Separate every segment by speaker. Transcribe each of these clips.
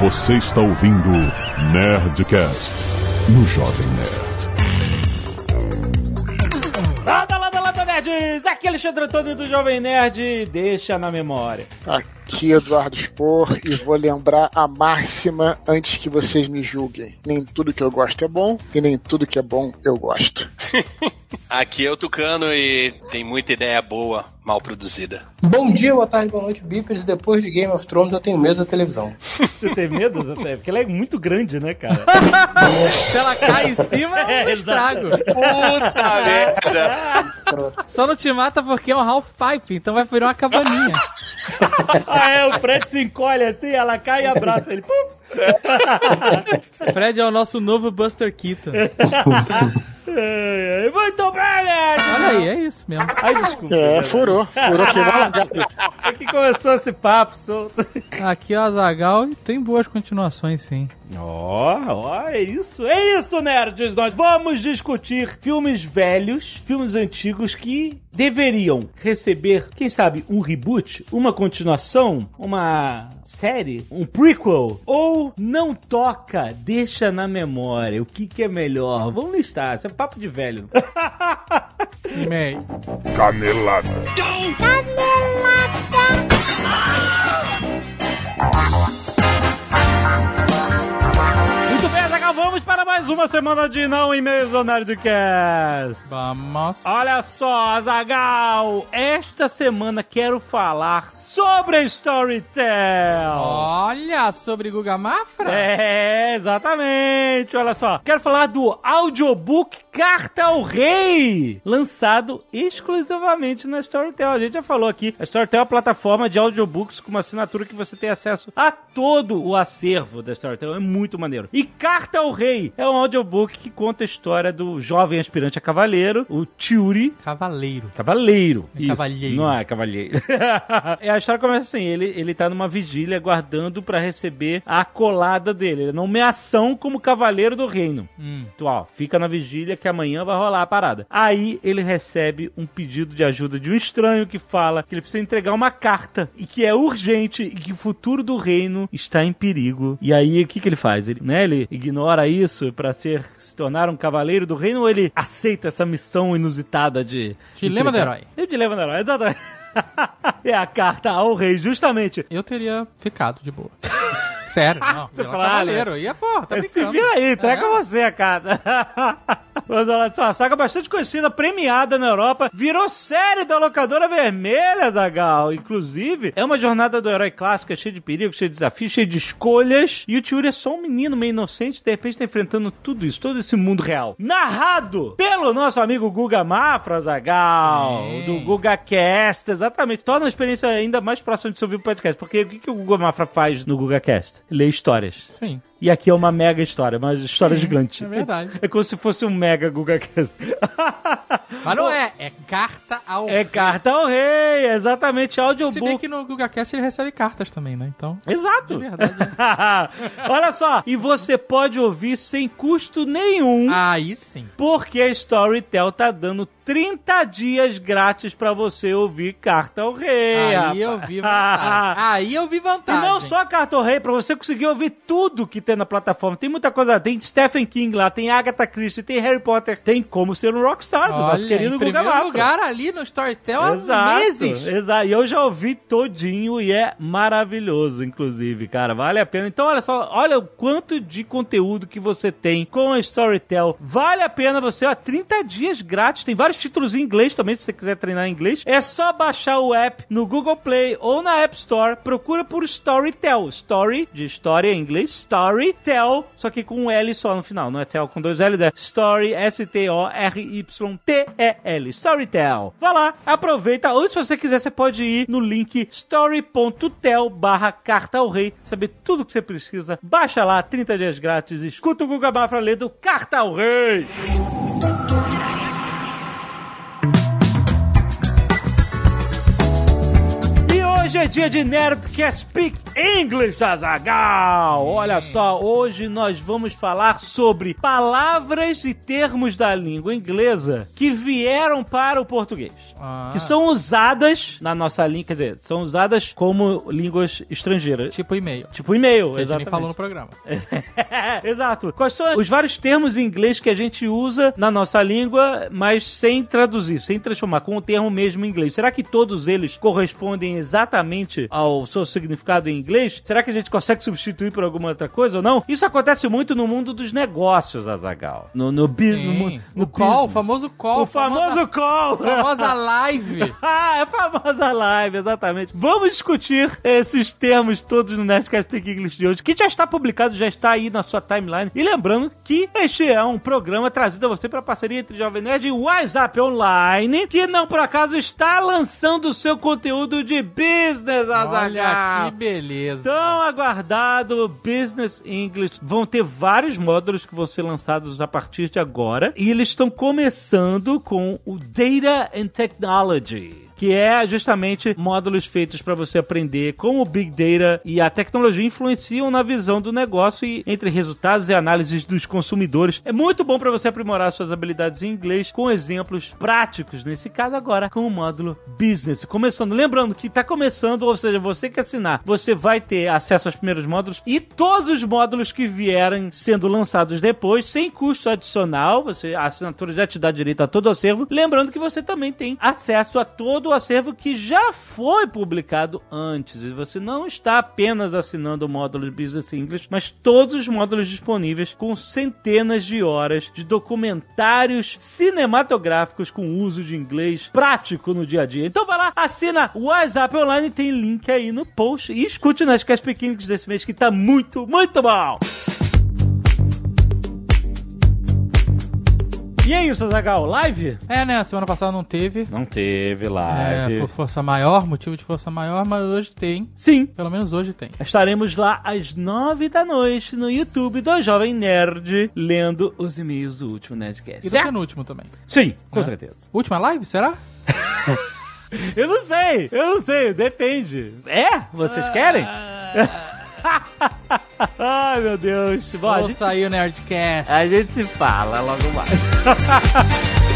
Speaker 1: Você está ouvindo Nerdcast no Jovem Nerd.
Speaker 2: Lada, lada, lada, nerds! Aqui é Alexandre Antônio do Jovem Nerd. Deixa na memória.
Speaker 3: Aqui Eduardo Spor e vou lembrar a máxima antes que vocês me julguem. Nem tudo que eu gosto é bom e nem tudo que é bom eu gosto.
Speaker 4: Aqui é o Tucano e tem muita ideia boa, mal produzida.
Speaker 5: Bom dia, boa tarde, boa noite, Bipers. Depois de Game of Thrones eu tenho medo da televisão.
Speaker 2: Você tem medo até? Porque ela é muito grande, né, cara?
Speaker 6: Se ela cai em cima, é um estrago.
Speaker 4: Puta merda!
Speaker 6: Só não te mata porque é um half pipe, então vai virar uma cabaninha.
Speaker 2: Ah, é, o Fred se encolhe assim, ela cai e abraça ele. Puf!
Speaker 6: Fred é o nosso novo Buster Keaton.
Speaker 2: Muito bem, Nerd!
Speaker 6: Olha aí, é isso mesmo.
Speaker 2: Ai, desculpa.
Speaker 3: É, furou. Furou que.
Speaker 2: É que começou esse papo solto.
Speaker 6: Aqui é o Azagal e tem boas continuações, sim.
Speaker 2: Ó, ó, é isso, é isso, nerds! Nós vamos discutir filmes velhos, filmes antigos que deveriam receber, quem sabe, um reboot, uma continuação, uma série, um prequel, ou não toca, deixa na memória. O que, que é melhor? Vamos listar, isso é papo de velho.
Speaker 6: May.
Speaker 1: Canelada.
Speaker 2: Muito bem, Vamos para mais uma semana de Não e-mails do Nerdcast.
Speaker 6: Vamos.
Speaker 2: Olha só, Azagal, esta semana quero falar sobre a Storytel.
Speaker 6: Olha, sobre Guga Mafra?
Speaker 2: É, exatamente. Olha só. Quero falar do audiobook Carta ao Rei, lançado exclusivamente na Storytel. A gente já falou aqui. A Storytel é uma plataforma de audiobooks com uma assinatura que você tem acesso a todo o acervo da Storytel. É muito maneiro. E Carta ao Rei é um audiobook que conta a história do jovem aspirante a cavaleiro, o Tiuri.
Speaker 6: Cavaleiro.
Speaker 2: Cavaleiro.
Speaker 6: É
Speaker 2: Isso.
Speaker 6: cavalheiro.
Speaker 2: Não é cavalheiro. é, a história começa assim: ele, ele tá numa vigília aguardando pra receber a colada dele. A nomeação como cavaleiro do reino.
Speaker 6: Hum.
Speaker 2: Então, ó, fica na vigília que amanhã vai rolar a parada. Aí ele recebe um pedido de ajuda de um estranho que fala que ele precisa entregar uma carta e que é urgente e que o futuro do reino está em perigo. E aí o que, que ele faz? Ele, né, ele ignora isso pra ser se tornar um cavaleiro do reino ou ele aceita essa missão inusitada de
Speaker 6: Dilema do
Speaker 2: entregar-
Speaker 6: herói.
Speaker 2: É o dilema do herói, exatamente. é a carta ao rei, justamente.
Speaker 6: Eu teria ficado de boa. Sério, não.
Speaker 2: Você fala,
Speaker 6: cavaleiro. Ia, pô, tá
Speaker 2: Se
Speaker 6: brincando.
Speaker 2: vira aí, entrega
Speaker 6: É.
Speaker 2: você a carta. Mas olha só, a saga bastante conhecida, premiada na Europa, virou série da locadora vermelha, Zagal. Inclusive, é uma jornada do herói clássica, cheia de perigo, cheia de desafios, cheia de escolhas. E o Tiuri é só um menino meio inocente, de repente tá enfrentando tudo isso, todo esse mundo real. Narrado pelo nosso amigo Guga Mafra, Zagal,
Speaker 6: Sim.
Speaker 2: do Guga Cast, exatamente. Torna a experiência ainda mais próxima de se ouvir o podcast. Porque o que, que o Guga Mafra faz no Guga Cast? Lê histórias.
Speaker 6: Sim,
Speaker 2: E aqui é uma mega história, uma história gigante.
Speaker 6: é verdade.
Speaker 2: É como se fosse um mega GugaCast.
Speaker 6: Mas não é, é carta ao
Speaker 2: é carta ao rei, é exatamente
Speaker 6: Se bem
Speaker 2: audiobook.
Speaker 6: que no GugaCast ele recebe cartas também, né? Então.
Speaker 2: Exato.
Speaker 6: É verdade.
Speaker 2: Olha só, e você pode ouvir sem custo nenhum.
Speaker 6: Aí sim.
Speaker 2: Porque a Storytel tá dando 30 dias grátis pra você ouvir Carta ao Rei.
Speaker 6: Aí eu vi vantagem. Aí eu vi
Speaker 2: E
Speaker 6: vantagem.
Speaker 2: não só Carta ao Rei, pra você conseguir ouvir tudo que tem na plataforma. Tem muita coisa. Tem Stephen King lá, tem Agatha Christie, tem Harry Potter. Tem como ser um rockstar do nosso
Speaker 6: Olha,
Speaker 2: querido
Speaker 6: em
Speaker 2: Guga
Speaker 6: primeiro
Speaker 2: Mafra.
Speaker 6: lugar ali no Storytel há meses.
Speaker 2: exato. E eu já ouvi todinho e é maravilhoso, inclusive, cara. Vale a pena. Então, olha só, olha o quanto de conteúdo que você tem com a Storytel. Vale a pena você, ó, 30 dias grátis. Tem vários títulos em inglês também, se você quiser treinar inglês. É só baixar o app no Google Play ou na App Store. Procura por Storytel. Story, de história em inglês. Storytel, só que com um L só no final. Não é tel com dois L, é Story, S-T-O-R-Y-T-E-L. Storytel. Vá lá, aproveita. Ou se você quiser, você pode ir no link story.tel barra carta ao rei. Saber tudo que você precisa. Baixa lá, 30 dias grátis. Escuta o Guga Mafra lendo Carta ao Rei. Hoje é dia de Nerdcast Speak English, Azagal. Olha só, hoje nós vamos falar sobre palavras e termos da língua inglesa que vieram para o português.
Speaker 6: Ah.
Speaker 2: que são usadas na nossa língua, quer dizer, são usadas como línguas estrangeiras.
Speaker 6: Tipo e-mail.
Speaker 2: Tipo e-mail,
Speaker 6: Que a gente
Speaker 2: exatamente.
Speaker 6: falou no programa.
Speaker 2: Exato. Quais são os vários termos em inglês que a gente usa na nossa língua, mas sem traduzir, sem transformar, com o termo mesmo em inglês? Será que todos eles correspondem exatamente ao seu significado em inglês? Será que a gente consegue substituir por alguma outra coisa ou não? Isso acontece muito no mundo dos negócios, Azagal. No, no, no, no
Speaker 6: o call, o famoso call.
Speaker 2: O famoso call.
Speaker 6: famosa live.
Speaker 2: Ah, é a famosa live, exatamente. Vamos discutir esses termos todos no Nerdcast Speak English de hoje, que já está publicado, já está aí na sua timeline. E lembrando que este é um programa trazido a você para parceria entre Jovem Nerd e WhatsApp Online, que não por acaso está lançando o seu conteúdo de business,
Speaker 6: Olha
Speaker 2: Azaghal.
Speaker 6: que beleza.
Speaker 2: Tão aguardado Business English. Vão ter vários módulos que vão ser lançados a partir de agora. E eles estão começando com o Data and Technology. technology. Que é justamente módulos feitos para você aprender como o Big Data e a tecnologia influenciam na visão do negócio e entre resultados e análises dos consumidores. É muito bom para você aprimorar suas habilidades em inglês com exemplos práticos, nesse caso agora com o módulo Business. Começando, lembrando que está começando, ou seja, você que assinar, você vai ter acesso aos primeiros módulos e todos os módulos que vierem sendo lançados depois, sem custo adicional. Você, a assinatura já te dá direito a todo o acervo. Lembrando que você também tem acesso a todo o acervo que já foi publicado antes. E você não está apenas assinando o módulo de Business English, mas todos os módulos disponíveis com centenas de horas de documentários cinematográficos com uso de inglês prático no dia a dia. Então vai lá, assina o WhatsApp Online, tem link aí no post e escute nas Casper Clinics desse mês que tá muito, muito bom! E é isso, Zagal, live?
Speaker 6: É, né? Semana passada não teve.
Speaker 2: Não teve
Speaker 6: É,
Speaker 2: live.
Speaker 6: por força maior, motivo de força maior, mas hoje tem.
Speaker 2: Sim,
Speaker 6: Pelo menos hoje tem.
Speaker 2: Estaremos lá às nove da noite no YouTube do Jovem Nerd, lendo os e-mails do último Nerdcast.
Speaker 6: E do penúltimo também.
Speaker 2: Sim, com
Speaker 6: Né?
Speaker 2: certeza.
Speaker 6: Última live, será?
Speaker 2: Eu não sei, eu não sei, depende. É? Vocês querem? Ai, meu Deus. Bom,
Speaker 6: Vou
Speaker 2: gente,
Speaker 6: sair o Nerdcast.
Speaker 2: a gente se fala logo mais.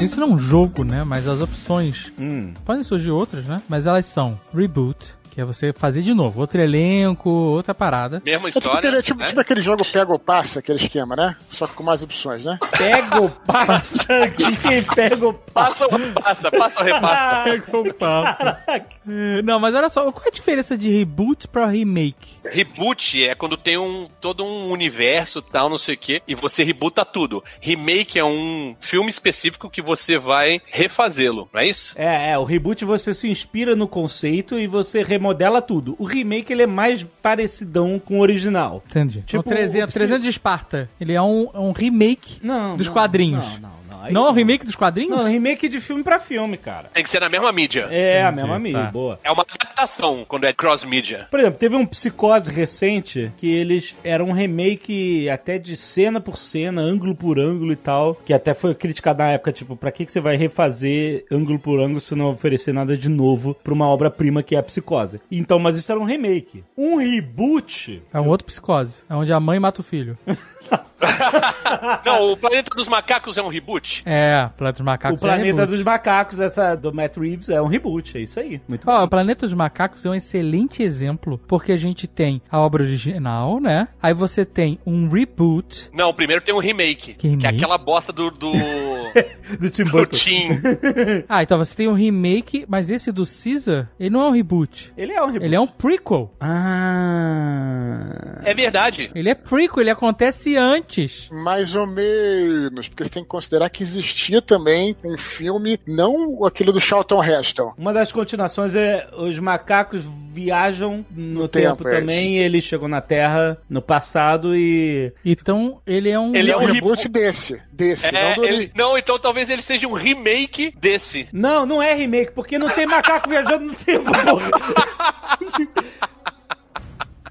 Speaker 6: Isso não é um jogo, né? Mas as opções
Speaker 2: Hum.
Speaker 6: podem surgir outras, né? Mas elas são reboot, que é você fazer de novo, outro elenco, outra parada.
Speaker 4: Mesma
Speaker 3: É tipo,
Speaker 4: história.
Speaker 3: aquele, tipo,
Speaker 4: né?
Speaker 3: tipo aquele jogo pega ou passa, aquele esquema, né? Só que com mais opções, né?
Speaker 2: Pega ou passa? Quem quem pega ou passa?
Speaker 4: Passa ou repassa, passa ou repassa.
Speaker 6: É, Não, mas olha só, qual é a diferença de reboot pra remake?
Speaker 4: Reboot é quando tem um todo um universo tal, não sei o quê, e você rebuta tudo. Remake é um filme específico que você vai refazê-lo, não é isso?
Speaker 2: É, é, o reboot você se inspira no conceito e você remodela tudo. O remake ele é mais parecidão com o original.
Speaker 6: Entendi.
Speaker 2: Tipo,
Speaker 6: Tipo, 300,
Speaker 2: se-
Speaker 6: 300 de Esparta. Ele é um, um remake
Speaker 2: Não,
Speaker 6: dos
Speaker 2: não,
Speaker 6: quadrinhos.
Speaker 2: Não, não, não. Aí
Speaker 6: Não é um remake dos quadrinhos?
Speaker 2: Não, remake de filme pra filme, cara.
Speaker 4: Tem que ser na mesma mídia.
Speaker 2: É, a
Speaker 6: Entendi,
Speaker 2: mesma mídia,
Speaker 6: tá.
Speaker 2: boa.
Speaker 4: É uma adaptação quando é cross-mídia.
Speaker 2: Por exemplo, teve um Psicose recente que eles eram um remake até de cena por cena, ângulo por ângulo e tal, que até foi criticado na época, tipo, pra que, que você vai refazer ângulo por ângulo se não oferecer nada de novo pra uma obra-prima que é a Psicose? Então, mas isso era um remake. Um reboot...
Speaker 6: É um outro psicose. É onde a mãe mata o filho.
Speaker 4: Não, o Planeta dos Macacos é um reboot.
Speaker 6: É, Planeta dos
Speaker 2: O
Speaker 6: Macacos é
Speaker 2: Planeta
Speaker 6: reboot.
Speaker 2: dos Macacos, essa do Matt Reeves, é um reboot, é isso aí. Muito
Speaker 6: Ó, o Planeta dos Macacos é um excelente exemplo, porque a gente tem a obra original, né? Aí você tem um reboot.
Speaker 4: Não, primeiro tem um remake,
Speaker 6: Que
Speaker 4: que,
Speaker 6: remake?
Speaker 4: é aquela bosta do do,
Speaker 2: do Tim
Speaker 4: do
Speaker 2: Burton.
Speaker 4: Tim.
Speaker 6: Ah, então você tem um remake, mas esse do Caesar, ele não é um reboot.
Speaker 2: Ele é um reboot.
Speaker 6: Ele é um prequel.
Speaker 2: Ah...
Speaker 4: É verdade.
Speaker 6: Ele é prequel, ele acontece antes.
Speaker 3: Mais ou menos, porque você tem que considerar que existia também um filme, não aquele do Charlton Heston.
Speaker 2: Uma das continuações é os macacos viajam no,
Speaker 3: No
Speaker 2: tempo,
Speaker 3: tempo, é
Speaker 2: também. E ele chegou na Terra no passado e.
Speaker 6: Então, ele é um...
Speaker 4: Ele é
Speaker 3: é
Speaker 4: um
Speaker 3: reboot desse, desse,
Speaker 4: É,
Speaker 3: não do
Speaker 4: ele- não, então talvez ele seja um remake desse.
Speaker 2: Não, não é remake, porque não tem macaco viajando no tempo.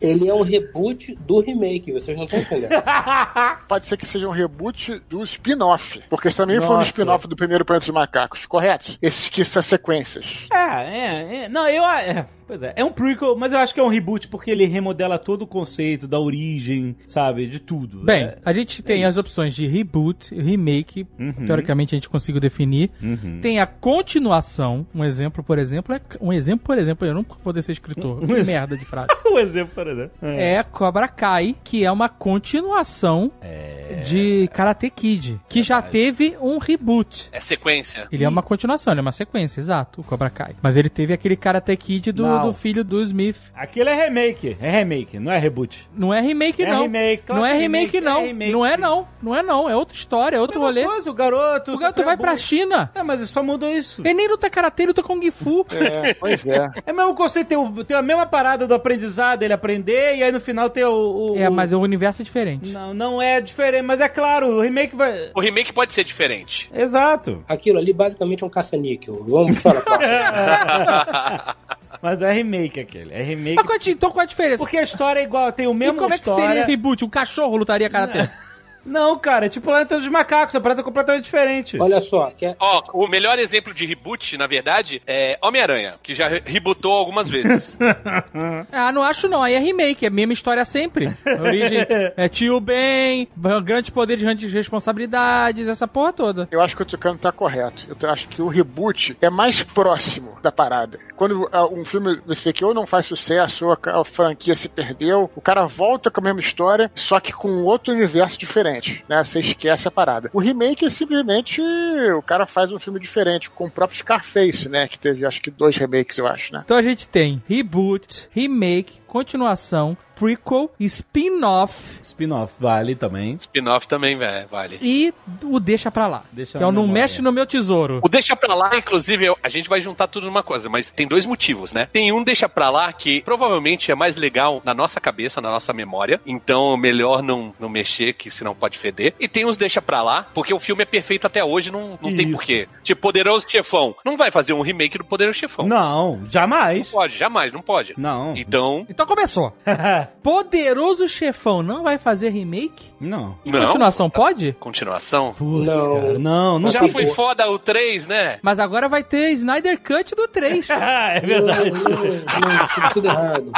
Speaker 5: Ele é um reboot do remake, vocês não estão entendendo.
Speaker 3: Pode ser que seja um reboot do spin-off, porque esse também foi um
Speaker 2: Nossa.
Speaker 3: spin-off do primeiro Planeta dos Macacos, correto? Esses que são sequências.
Speaker 2: É, é, é. Não, eu. É, pois é. É um prequel, mas eu acho que é um reboot porque ele remodela todo o conceito da origem, sabe? De tudo.
Speaker 6: Bem,
Speaker 2: É,
Speaker 6: a gente tem as opções de reboot, remake,
Speaker 2: Uhum.
Speaker 6: teoricamente a gente conseguiu definir.
Speaker 2: Uhum.
Speaker 6: Tem a continuação, um exemplo, por exemplo, é um exemplo, por exemplo, eu nunca vou poder ser escritor.
Speaker 2: Um
Speaker 6: merda de frase.
Speaker 2: Um exemplo, por exemplo.
Speaker 6: É Cobra Kai, que é uma continuação
Speaker 2: É.
Speaker 6: de Karate Kid, que já teve um reboot.
Speaker 4: É sequência.
Speaker 6: Ele é uma continuação, ele é uma sequência, exato, o Cobra Kai. Mas ele teve aquele Karate Kid do, do filho do Smith.
Speaker 2: Aquilo é remake. É remake, não é reboot.
Speaker 6: Não é remake,
Speaker 2: É
Speaker 6: não.
Speaker 2: remake, claro
Speaker 6: não é
Speaker 2: é
Speaker 6: remake,
Speaker 2: remake,
Speaker 6: não.
Speaker 2: é remake,
Speaker 6: não é, não. Não é, não. É outra história, é outro rolê.
Speaker 2: Coisa, o garoto.
Speaker 6: O garoto vai pra China.
Speaker 2: É, mas só mudou isso.
Speaker 6: Ele nem luta karatê, ele luta Kung Fu.
Speaker 3: É, pois é.
Speaker 2: É o mesmo conceito, tem, o- tem a mesma parada do aprendizado, ele aprender, e aí no final tem o. o-
Speaker 6: É,
Speaker 2: o-
Speaker 6: mas o universo é diferente.
Speaker 2: Não, não é diferente, mas é claro, o remake vai.
Speaker 4: O remake pode ser diferente.
Speaker 2: Exato.
Speaker 5: Aquilo ali basicamente é um caça-níquel. Vamos para a.
Speaker 2: Mas é remake aquele. É remake.
Speaker 6: Mas qual então qual a diferença?
Speaker 2: Porque a história é igual, tem o mesmo
Speaker 6: e como é que
Speaker 2: história.
Speaker 6: seria reboot? Um cachorro lutaria karatê?
Speaker 2: Não, cara, é tipo Planeta dos Macacos, a parada é completamente diferente.
Speaker 5: Olha só, é-
Speaker 4: Ó, o melhor exemplo de reboot, na verdade, é Homem-Aranha, que já re- rebootou algumas vezes.
Speaker 6: ah, não acho não. Aí é remake, é a mesma história sempre. Origem é tio Ben, grande poder de grandes responsabilidades, essa porra toda.
Speaker 3: Eu acho que o Tucano tá correto. Eu acho que o reboot é mais próximo da parada. Quando ah, um filme você vê que ou não faz sucesso, ou a franquia se perdeu, o cara volta com a mesma história, só que com outro universo diferente, né? Você esquece a parada. O remake é simplesmente o cara faz um filme diferente, com o próprio Scarface, né? Que teve acho que dois remakes, eu acho, né?
Speaker 6: Então a gente tem reboot, remake, continuação, prequel, spin-off
Speaker 2: Spin-off vale também.
Speaker 4: Spin-off também, velho, vale.
Speaker 6: e o deixa pra lá.
Speaker 2: Deixa
Speaker 6: que é o não
Speaker 2: memória.
Speaker 6: mexe no meu tesouro.
Speaker 4: O deixa pra lá, inclusive, eu- a gente vai juntar tudo numa coisa, mas tem dois motivos, né? Tem um deixa pra lá que provavelmente é mais legal na nossa cabeça, na nossa memória, então melhor não, não mexer, que senão pode feder. E tem uns deixa pra lá, porque o filme é perfeito até hoje, não, não tem porquê. Tipo, Poderoso Chefão. Não vai fazer um remake do Poderoso Chefão.
Speaker 2: Não,
Speaker 4: Não
Speaker 2: jamais.
Speaker 4: pode, jamais, não pode.
Speaker 2: Não.
Speaker 4: Então,
Speaker 6: Então começou. Poderoso Chefão não vai fazer remake?
Speaker 2: não.
Speaker 6: E
Speaker 4: Não.
Speaker 6: continuação pode?
Speaker 4: continuação.
Speaker 2: Putz,
Speaker 5: Não.
Speaker 2: cara, não, não
Speaker 4: Já
Speaker 2: tem
Speaker 4: foi
Speaker 2: como.
Speaker 4: foda o 3, né?
Speaker 6: Mas agora vai ter Snyder Cut do 3.
Speaker 2: é
Speaker 5: Não,
Speaker 2: verdade.
Speaker 5: não, não, tudo, tudo errado.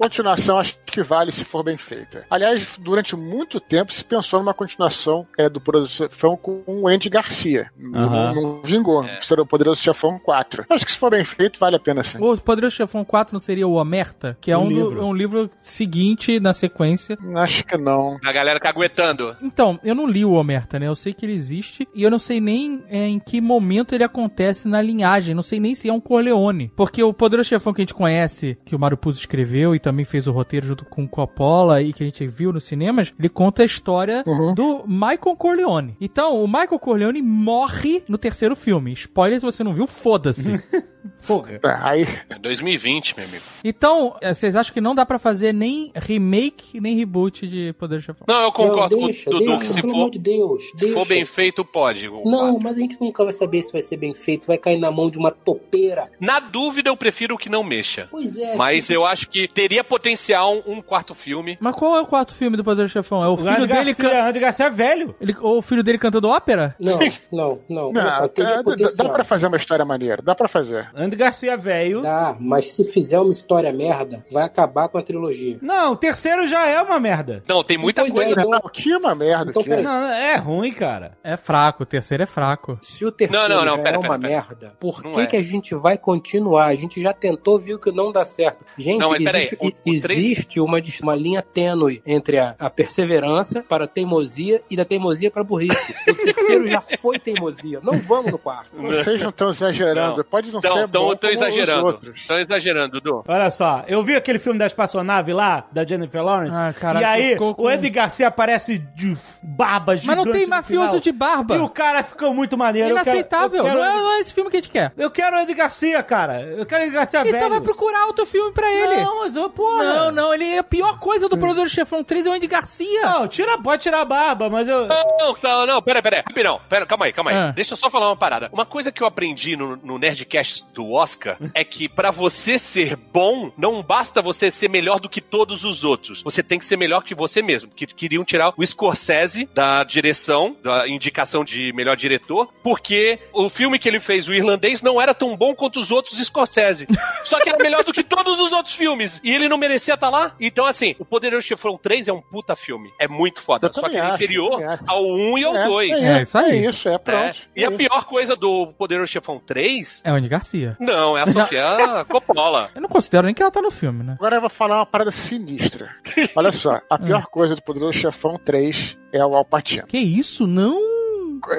Speaker 3: Continuação acho que vale se for bem feita. Aliás, durante muito tempo se pensou numa continuação é, do Poderoso Chefão com o Andy Garcia.
Speaker 2: Aham.
Speaker 3: Não, vingou.
Speaker 4: É.
Speaker 3: Será o Poderoso Chefão 4. Acho que se for bem feito, vale a pena sim.
Speaker 6: o Poderoso Chefão 4 não seria o Omerta? Que é
Speaker 2: Um
Speaker 6: um,
Speaker 2: livro.
Speaker 6: um livro seguinte na sequência.
Speaker 3: Acho que não.
Speaker 4: A galera caguetando.
Speaker 6: Então, eu não li o Omerta, né? Eu sei que ele existe e eu não sei nem é, em que momento ele acontece na linhagem. Não sei nem se é um Corleone. Porque o Poderoso Chefão que a gente conhece, que o Mario Puzo escreveu e também fez o roteiro junto com Coppola e que a gente viu nos cinemas, ele conta a história
Speaker 3: Uhum.
Speaker 6: do Michael Corleone. Então, o Michael Corleone morre no terceiro filme. Spoiler se você não viu, foda-se.
Speaker 2: Porra.
Speaker 3: É, Aí,
Speaker 4: É 2020, meu amigo.
Speaker 6: então, é, vocês acham que não dá pra fazer nem remake, nem reboot de Poderoso Chefão?
Speaker 4: Não, eu concordo
Speaker 5: não, deixa,
Speaker 4: com o Dudu
Speaker 5: deixa,
Speaker 4: que se for,
Speaker 5: de Deus.
Speaker 4: se
Speaker 5: deixa.
Speaker 4: for bem feito, pode.
Speaker 5: Não,
Speaker 4: quatro.
Speaker 5: mas a gente nunca vai saber se vai ser bem feito. Vai cair na mão de uma topeira.
Speaker 4: Na dúvida, eu prefiro que não mexa.
Speaker 5: Pois é.
Speaker 4: Mas
Speaker 5: se-
Speaker 4: eu acho que teria potencial um quarto filme.
Speaker 6: Mas qual é o quarto filme do Poderoso Chefão? É o
Speaker 2: O
Speaker 6: filho
Speaker 2: Andy
Speaker 6: dele... can-
Speaker 2: Garcia, Andy Garcia é velho.
Speaker 6: Ele, ou o filho dele cantando ópera?
Speaker 5: Não, não, não.
Speaker 3: Não,
Speaker 5: só,
Speaker 3: é, dá, dá pra fazer uma história maneira. Dá pra fazer.
Speaker 2: Andy Garcia é velho.
Speaker 5: Dá, mas se fizer uma história merda, vai acabar com a trilogia.
Speaker 2: Não, o terceiro já é uma merda.
Speaker 4: Não, tem muita
Speaker 5: Pois é,
Speaker 4: coisa.
Speaker 5: então-
Speaker 3: Não, que uma merda.
Speaker 5: Então,
Speaker 3: que...
Speaker 5: peraí.
Speaker 2: Não, é ruim, cara.
Speaker 6: É fraco, o terceiro é fraco.
Speaker 5: Se o terceiro
Speaker 4: Não, não, não,
Speaker 5: já
Speaker 4: pera,
Speaker 5: é
Speaker 4: pera,
Speaker 5: uma
Speaker 4: pera.
Speaker 5: merda, por
Speaker 4: Não
Speaker 5: que,
Speaker 4: é.
Speaker 5: que a gente vai continuar? A gente já tentou, viu que não dá certo. Gente,
Speaker 4: Não,
Speaker 5: existe,
Speaker 4: o- o
Speaker 5: existe uma, uma linha tênue entre a, a perseverança para a teimosia e da teimosia para a burrice. O terceiro já foi teimosia. Não vamos no quarto.
Speaker 3: Vocês não estão exagerando.
Speaker 4: Não.
Speaker 3: Pode não
Speaker 4: Então,
Speaker 3: ser
Speaker 4: então eu tô exagerando. Estão exagerando, Dudu.
Speaker 2: Olha só, eu vi aquele filme da espaçonave lá, da Jennifer Lawrence.
Speaker 6: Ah, caraca,
Speaker 2: e aí,
Speaker 6: com-
Speaker 2: o Andy Garcia aparece de barba gigante
Speaker 6: Mas não tem mafioso
Speaker 2: final.
Speaker 6: de barba.
Speaker 2: E o cara ficou muito maneiro. Eu quero-
Speaker 6: Inaceitável.
Speaker 2: Eu quero,
Speaker 6: Não, é, não é esse filme que a gente quer.
Speaker 2: eu quero o Andy Garcia, cara. Eu quero o Andy Garcia
Speaker 6: Então
Speaker 2: velho.
Speaker 6: vai procurar outro filme pra ele.
Speaker 2: Não, mas eu, porra.
Speaker 6: Não, não, ele é a pior coisa do Poderoso Chefão 3 é o Andy Garcia.
Speaker 2: Não, tira, pode tirar a barba, mas eu...
Speaker 4: Não, não, não, pera, pera, rapidão. Pera, calma aí, calma aí.
Speaker 6: Ah.
Speaker 4: Deixa eu só falar uma parada. Uma coisa que eu aprendi no, no Nerdcast do do Oscar é que pra você ser bom, não basta você ser melhor do que todos os outros. Você tem que ser melhor que você mesmo. Que queriam tirar o Scorsese da direção, da indicação de melhor diretor, porque o filme que ele fez, o irlandês, não era tão bom quanto os outros Scorsese. Só que era melhor do que todos os outros filmes. E ele não merecia estar lá. Então, assim, o Poderoso Chefão 3 é um puta filme. É muito foda.
Speaker 3: Eu
Speaker 4: Só que ele é inferior ao 1 e ao
Speaker 3: É,
Speaker 4: 2.
Speaker 6: É isso aí.
Speaker 3: É isso, é pronto.
Speaker 4: É. E
Speaker 3: É
Speaker 4: a
Speaker 3: isso.
Speaker 4: pior coisa do Poderoso Chefão 3
Speaker 6: É o Andy Garcia.
Speaker 4: Não, é a Sofia Coppola.
Speaker 6: Eu não considero nem que ela tá no filme, né?
Speaker 3: Agora eu vou falar uma parada sinistra. Olha só, a pior coisa do Poderoso Chefão 3 é o Alpatino.
Speaker 6: Que isso? Não!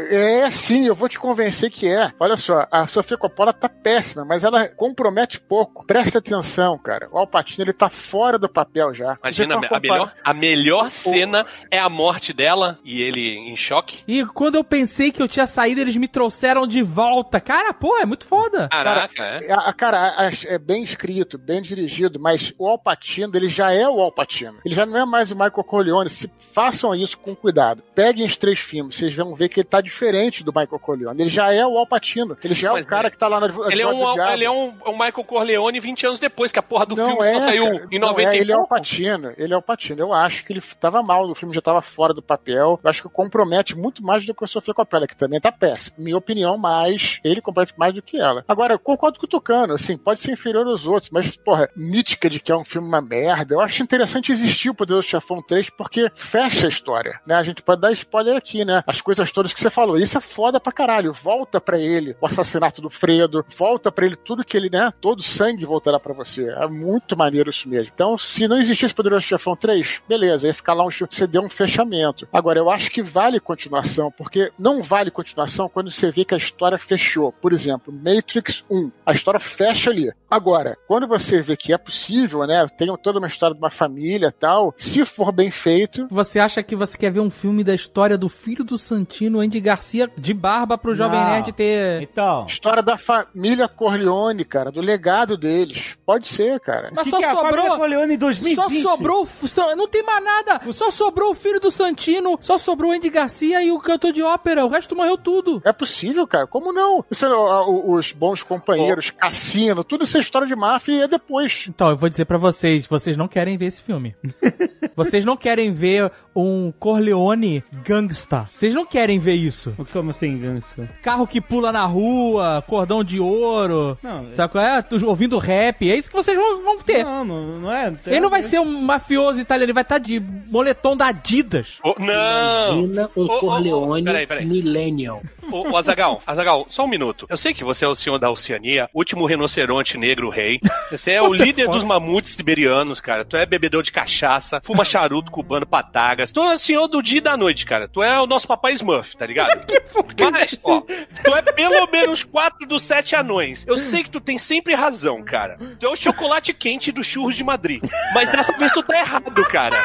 Speaker 3: É sim, eu vou te convencer que é. Olha só, a Sofia Coppola tá péssima, mas ela compromete pouco. Presta atenção, cara. O Alpatino, ele tá fora do papel já.
Speaker 4: Imagina,
Speaker 3: tá
Speaker 4: a melhor, a melhor cena é a morte dela e ele em choque.
Speaker 6: E quando eu pensei que eu tinha saído, eles me trouxeram de volta. Cara, pô, é muito foda.
Speaker 4: Caraca, é.
Speaker 3: A, a- cara, a- é bem escrito, bem dirigido, mas o Alpatino, ele já é o Alpatino. Ele já não é mais o Michael Corleone. Se façam isso com cuidado. Peguem os três filmes, vocês vão ver que ele tá diferente do Michael Corleone. Ele já é o Alpatino. Ele já é
Speaker 4: Mas
Speaker 3: o cara
Speaker 4: é-
Speaker 3: que tá lá no
Speaker 4: Ele é, um, ele é um, um Michael Corleone 20 anos depois, que a porra do
Speaker 3: não
Speaker 4: filme
Speaker 3: é,
Speaker 4: só saiu
Speaker 3: cara.
Speaker 4: em
Speaker 3: Não
Speaker 4: 90
Speaker 3: é, ele é o. Patino, ele é o Patino. Eu acho que ele tava mal, o filme já tava fora do papel. Eu acho que compromete muito mais do que o Sofia Coppola, que também tá péssimo. Minha opinião, mas ele compromete mais do que ela. Agora, eu concordo com o Tucano, assim, pode ser inferior aos outros, mas, porra, mítica de que é um filme uma merda. Eu acho interessante existir o Poderoso Chefão 3 porque fecha a história, né? A gente pode dar spoiler aqui, né? As coisas todas que você falou. Isso é foda pra caralho. Volta pra ele o assassinato do Fredo, volta pra ele tudo que ele, né? Todo o sangue voltará pra você. É muito maneiro isso mesmo. Então, se não existisse Poderoso Chefão 3, beleza, ia ficar lá um você deu um fechamento. Agora, eu acho que vale continuação, porque não vale continuação quando você vê que a história fechou. Por exemplo, Matrix 1, a história fecha ali. Agora, quando você vê que é possível, né? Tem toda uma história de uma família tal, se for bem feito,
Speaker 6: Você acha que você quer ver um filme da história do filho do Santino, Andy Garcia, de barba pro Jovem
Speaker 2: Não.
Speaker 6: Nerd ter.
Speaker 2: Então.
Speaker 3: história da família Corleone, cara, do legado deles. Pode ser, cara.
Speaker 6: Mas
Speaker 2: que
Speaker 6: só
Speaker 2: que é
Speaker 6: sobrou.
Speaker 2: Corleone em 2020?
Speaker 6: Só sobrou. só- Não tem mais nada. Só sobrou o filho do Santino, só sobrou o Andy Garcia e o cantor de ópera. O resto morreu tudo.
Speaker 3: É possível, cara. Como não? Isso é, os bons companheiros, cassino, tudo isso é história de máfia e é depois.
Speaker 6: Então, eu vou dizer pra vocês, vocês não querem ver esse filme. vocês não querem ver um Corleone gangsta. Vocês não querem ver isso.
Speaker 2: Como assim, Ganso?
Speaker 6: Carro que pula na rua, cordão de ouro.
Speaker 2: Não,
Speaker 6: Sabe qual é? Ouvindo rap. É isso que vocês vão, vão ter.
Speaker 2: Não, não, não é.
Speaker 6: Ele não vai ser um mafioso italiano, ele vai estar de moletom da Adidas.
Speaker 4: Oh, não!
Speaker 5: Imagina um
Speaker 4: ô, ô,
Speaker 5: Corleone
Speaker 4: peraí, peraí.
Speaker 5: millennial.
Speaker 4: Ô, ô, Azagal, Azagal, só um minuto. Eu sei que você é o senhor da Oceania, último rinoceronte negro rei. Você é o líder dos mamutes siberianos, cara. Tu é bebedor de cachaça, fuma charuto cubano patagas. Tu é o senhor do dia e da noite, cara. Tu é o nosso papai Smurf, tá ligado? Mas, ó, tu é pelo menos quatro dos sete anões. Eu sei que tu tem sempre razão, cara. Tu é o chocolate quente dos churros de Madrid. Mas dessa vez tu tá errado, cara.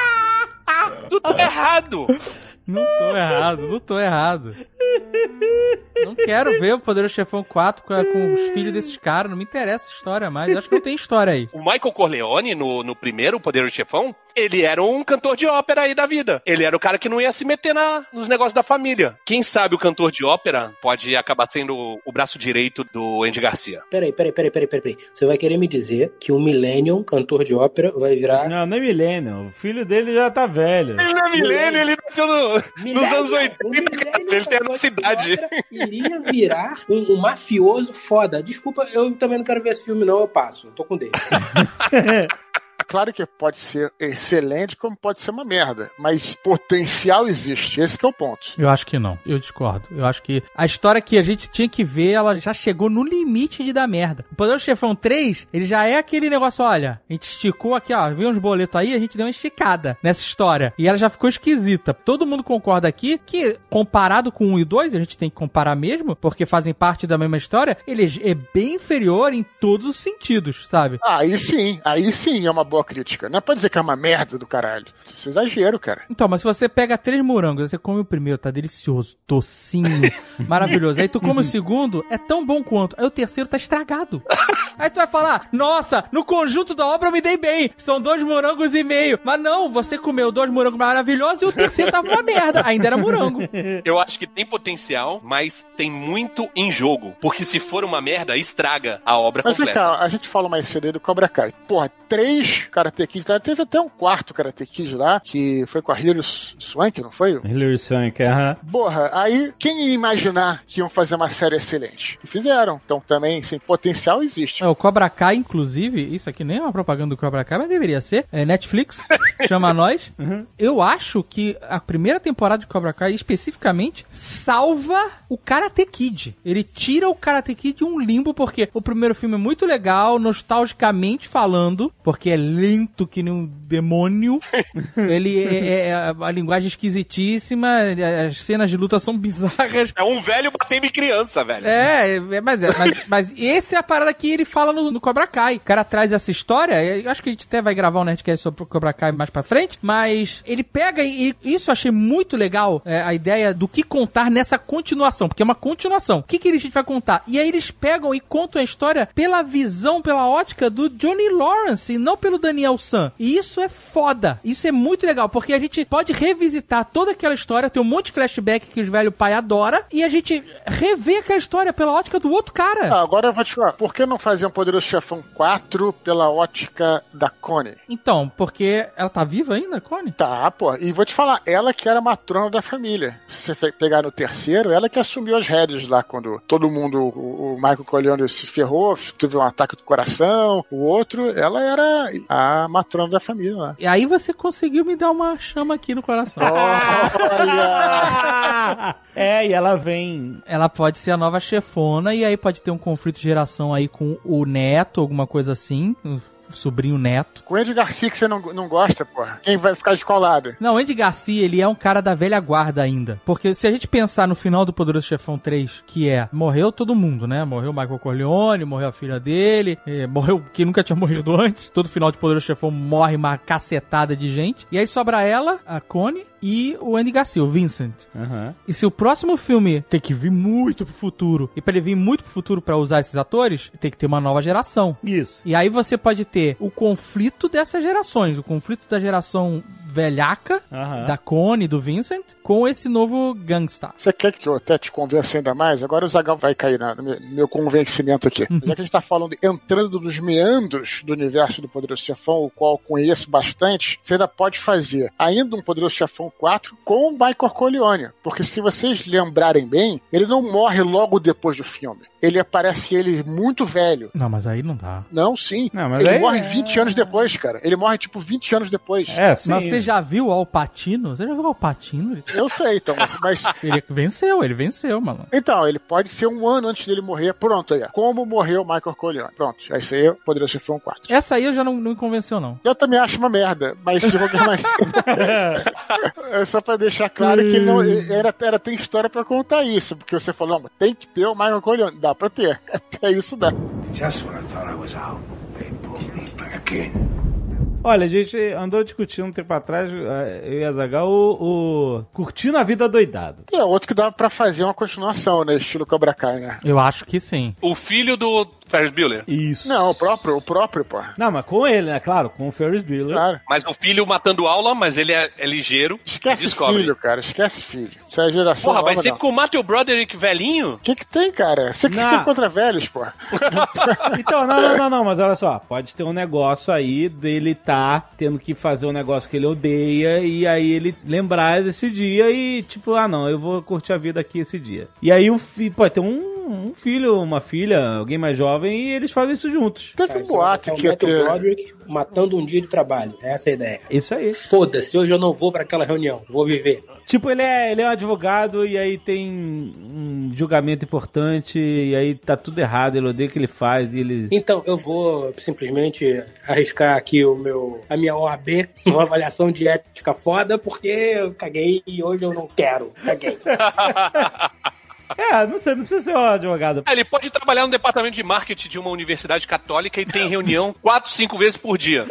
Speaker 4: Tu tá errado.
Speaker 6: Não tô errado, não tô errado. Não quero ver o Poderoso Chefão 4 com, com os filhos desses caras, não me interessa a história mais. Acho que não tem história aí.
Speaker 4: O Michael Corleone, no, no primeiro Poder do Chefão, ele era um cantor de ópera aí da vida. Ele era o cara que não ia se meter na, nos negócios da família. Quem sabe o cantor de ópera pode acabar sendo o, o braço direito do Andy Garcia.
Speaker 5: Peraí, peraí, peraí, peraí, peraí. peraí. Você vai querer me dizer que um millennium, cantor de ópera, vai virar...
Speaker 2: Não, não é milênio. O filho dele já tá velho.
Speaker 4: Ele não é milênio, ele nasceu no- nos anos 80,
Speaker 5: um
Speaker 4: cara. Ele tem a
Speaker 5: cantor
Speaker 4: nossa
Speaker 5: de
Speaker 4: idade.
Speaker 5: ópera Iria virar um, um mafioso foda. Desculpa, eu também não quero ver esse filme, não. Eu passo. Eu tô com dele.
Speaker 3: Claro que pode ser excelente, como pode ser uma merda. Mas potencial existe. Esse que é o ponto.
Speaker 6: Eu acho que não, eu discordo. Eu acho que a história que a gente tinha que ver, ela já chegou no limite de dar merda. O Poderoso Chefão 3, ele já é aquele negócio, olha, a gente esticou aqui, ó, viu uns boletos aí, a gente deu uma esticada nessa história. E ela já ficou esquisita. Todo mundo concorda aqui que, comparado com 1 e 2, a gente tem que comparar mesmo, porque fazem parte da mesma história, ele é bem inferior em todos os sentidos, sabe?
Speaker 3: Aí sim, aí sim é uma boa crítica. Não é pra dizer que é uma merda do caralho. Isso é exagero, cara.
Speaker 6: Então, mas se você pega três morangos, você come o primeiro, tá delicioso, tocinho, maravilhoso. Aí tu come o segundo, é tão bom quanto. Aí o terceiro tá estragado. Aí tu vai falar, nossa, no conjunto da obra eu me dei bem. São dois morangos e meio. Mas não, você comeu dois morangos maravilhosos e o terceiro tava uma merda. Ainda era morango.
Speaker 4: Eu acho que tem potencial, mas tem muito em jogo. Porque se for uma merda, estraga a obra
Speaker 3: Mas vem
Speaker 4: completa.
Speaker 3: cá, a gente falou mais cedo aí do Cobra Kai. Porra, três Karate Kids, tá? teve até um quarto Karate Kid lá, que foi com a Hilary Swank, não foi?
Speaker 2: Hilary Swank, aham.
Speaker 3: Porra, aí quem ia imaginar que iam fazer uma série excelente? E fizeram. Então também, sim, potencial existe.
Speaker 6: É, o Cobra Kai, inclusive, isso aqui nem é uma propaganda do Cobra Kai, mas deveria ser. É Netflix, chama nós. Eu acho que a primeira temporada de Cobra Kai, especificamente, salva o Karate Kid. Ele tira o Karate Kid de um limbo, porque o primeiro filme é muito legal, nostalgicamente falando, porque é lento que nem um demônio. Ele é, é- é a linguagem esquisitíssima, as cenas de luta são bizarras.
Speaker 4: É um velho batendo em criança, velho.
Speaker 6: É, é, mas, é, mas, mas esse é a parada que ele fala no, no Cobra Kai. O cara traz essa história, eu acho que a gente até vai gravar um Nerdcast sobre o Cobra Kai mais pra frente, mas ele pega e e isso eu achei muito legal, é, a ideia do que contar nessa continuação, porque é uma continuação. O que, que a gente vai contar? E aí eles pegam e contam a história pela visão, pela ótica do Johnny Lawrence e não pelo Daniel San. E isso é foda. Isso é muito legal, porque a gente pode revisitar toda aquela história, tem um monte de flashback que os velho pai adora, e a gente rever aquela história pela ótica do outro cara.
Speaker 3: Ah, agora eu vou te falar, por que não fazer um Poderoso Chefão 4 pela ótica da Connie?
Speaker 6: Então, porque ela tá viva ainda, Connie?
Speaker 3: Tá, pô. E vou te falar, ela que era matrona da família. Se você pegar no terceiro, ela que assumiu as rédeas lá quando todo mundo, o, o Michael Corleone se ferrou, teve um ataque do coração, o outro, ela era a matrona da família lá.
Speaker 6: E aí você conseguiu me dar uma chama aqui no coração.
Speaker 3: Olha!
Speaker 2: É, e ela vem.
Speaker 6: Ela pode ser a nova chefona e aí pode ter um conflito de geração aí com o neto, alguma coisa assim, sobrinho neto.
Speaker 3: Com o Andy Garcia que você não, não gosta, porra. Quem vai ficar de qual lado?
Speaker 6: Não, o Andy Garcia, ele é um cara da velha guarda ainda. Porque se a gente pensar no final do Poderoso Chefão 3, que é, morreu todo mundo, né? Morreu o Michael Corleone, morreu a filha dele, eh, morreu quem nunca tinha morrido antes. Todo final de Poderoso Chefão morre uma cacetada de gente. E aí sobra ela, a Connie, e o Andy Garcia, o Vincent.
Speaker 2: Aham.
Speaker 6: E se o próximo filme tem que vir muito pro futuro, e pra ele vir muito pro futuro pra usar esses atores, tem que ter uma nova geração.
Speaker 2: Isso.
Speaker 6: E aí você pode ter o conflito dessas gerações, o conflito da geração velhaca,
Speaker 2: Aham.
Speaker 6: da Connie, do Vincent, com esse novo gangsta.
Speaker 3: Você quer que eu até te convença ainda mais? Agora o Zagal vai cair na- no meu, no meu convencimento aqui. Já que a gente tá falando, entrando nos meandros do universo do Poderoso Chefão, o qual eu conheço bastante, você ainda pode fazer ainda um Poderoso Chefão 4 com o Michael Corleone. Porque se vocês lembrarem bem, ele não morre logo depois do filme. Ele aparece ele muito velho.
Speaker 6: Não, mas aí não dá.
Speaker 3: Não, sim.
Speaker 2: Não, mas
Speaker 3: ele
Speaker 2: aí
Speaker 3: morre
Speaker 2: é-
Speaker 3: 20 anos depois, cara. Ele morre tipo 20 anos depois.
Speaker 2: É, sim.
Speaker 6: Mas você já viu o Alpatino? Você já viu o Alpatino?
Speaker 3: Eu sei, então. mas- mas
Speaker 6: ele venceu, ele venceu, mano.
Speaker 3: Então, ele pode ser um ano antes dele morrer. Pronto, aí. Como morreu Michael Corleone. Pronto. Isso aí poderia ser um 4.
Speaker 6: Essa aí eu já não, não me convenceu, não.
Speaker 3: Eu também acho uma merda, mas de qualquer maneira. É só pra deixar claro que ele não, ele era, era, tem história pra contar isso. Porque você falou, não, tem que ter o Michael Corleone. Dá pra ter. Até isso dá.
Speaker 7: Just when I thought I was out, they pulled me back in.
Speaker 2: Olha, a gente andou discutindo um tempo atrás, eh, eu e a Zagal, o, o Curtindo a Vida Doidado.
Speaker 3: E é outro que dá pra fazer uma continuação, né? Estilo Cobra Kai, né?
Speaker 6: Eu acho que sim.
Speaker 4: O filho do Ferris Bueller.
Speaker 2: Isso.
Speaker 3: Não, o próprio, o próprio, pô.
Speaker 2: Não, mas com ele, né? Claro, com o Ferris Bueller.
Speaker 3: Claro.
Speaker 4: Mas o filho matando aula, mas ele é, é ligeiro.
Speaker 3: Esquece
Speaker 4: descobre.
Speaker 3: filho, cara. Esquece filho. Isso é geração
Speaker 4: Porra, vai ser
Speaker 3: não.
Speaker 4: com o Matthew Broderick velhinho?
Speaker 3: O que que tem, cara? Você que tem contra velhos, pô.
Speaker 2: Então, não, não, não, não, mas olha só, pode ter um negócio aí dele tá tendo que fazer um negócio que ele odeia e aí ele lembrar desse dia e tipo, ah não, eu vou curtir a vida aqui esse dia. E aí o filho, pode ter um, um filho, uma filha, alguém mais jovem e eles fazem isso juntos.
Speaker 3: Teve um boato
Speaker 5: é o
Speaker 3: que ia ter...
Speaker 5: Broderick matando um dia de trabalho. Essa é a ideia.
Speaker 2: Isso aí.
Speaker 5: Foda-se, hoje eu não vou pra aquela reunião. Vou viver.
Speaker 2: Tipo, ele é, ele é um advogado e aí tem um julgamento importante e aí tá tudo errado, ele odeia o que ele faz e ele...
Speaker 5: Então, eu vou simplesmente arriscar aqui o meu, a minha OAB, uma avaliação de ética foda, porque eu caguei e hoje eu não quero. Caguei.
Speaker 2: É, não sei, não precisa ser um advogado.
Speaker 4: Ah, Ele pode trabalhar no departamento de marketing de uma universidade católica e tem reunião quatro, cinco vezes por dia.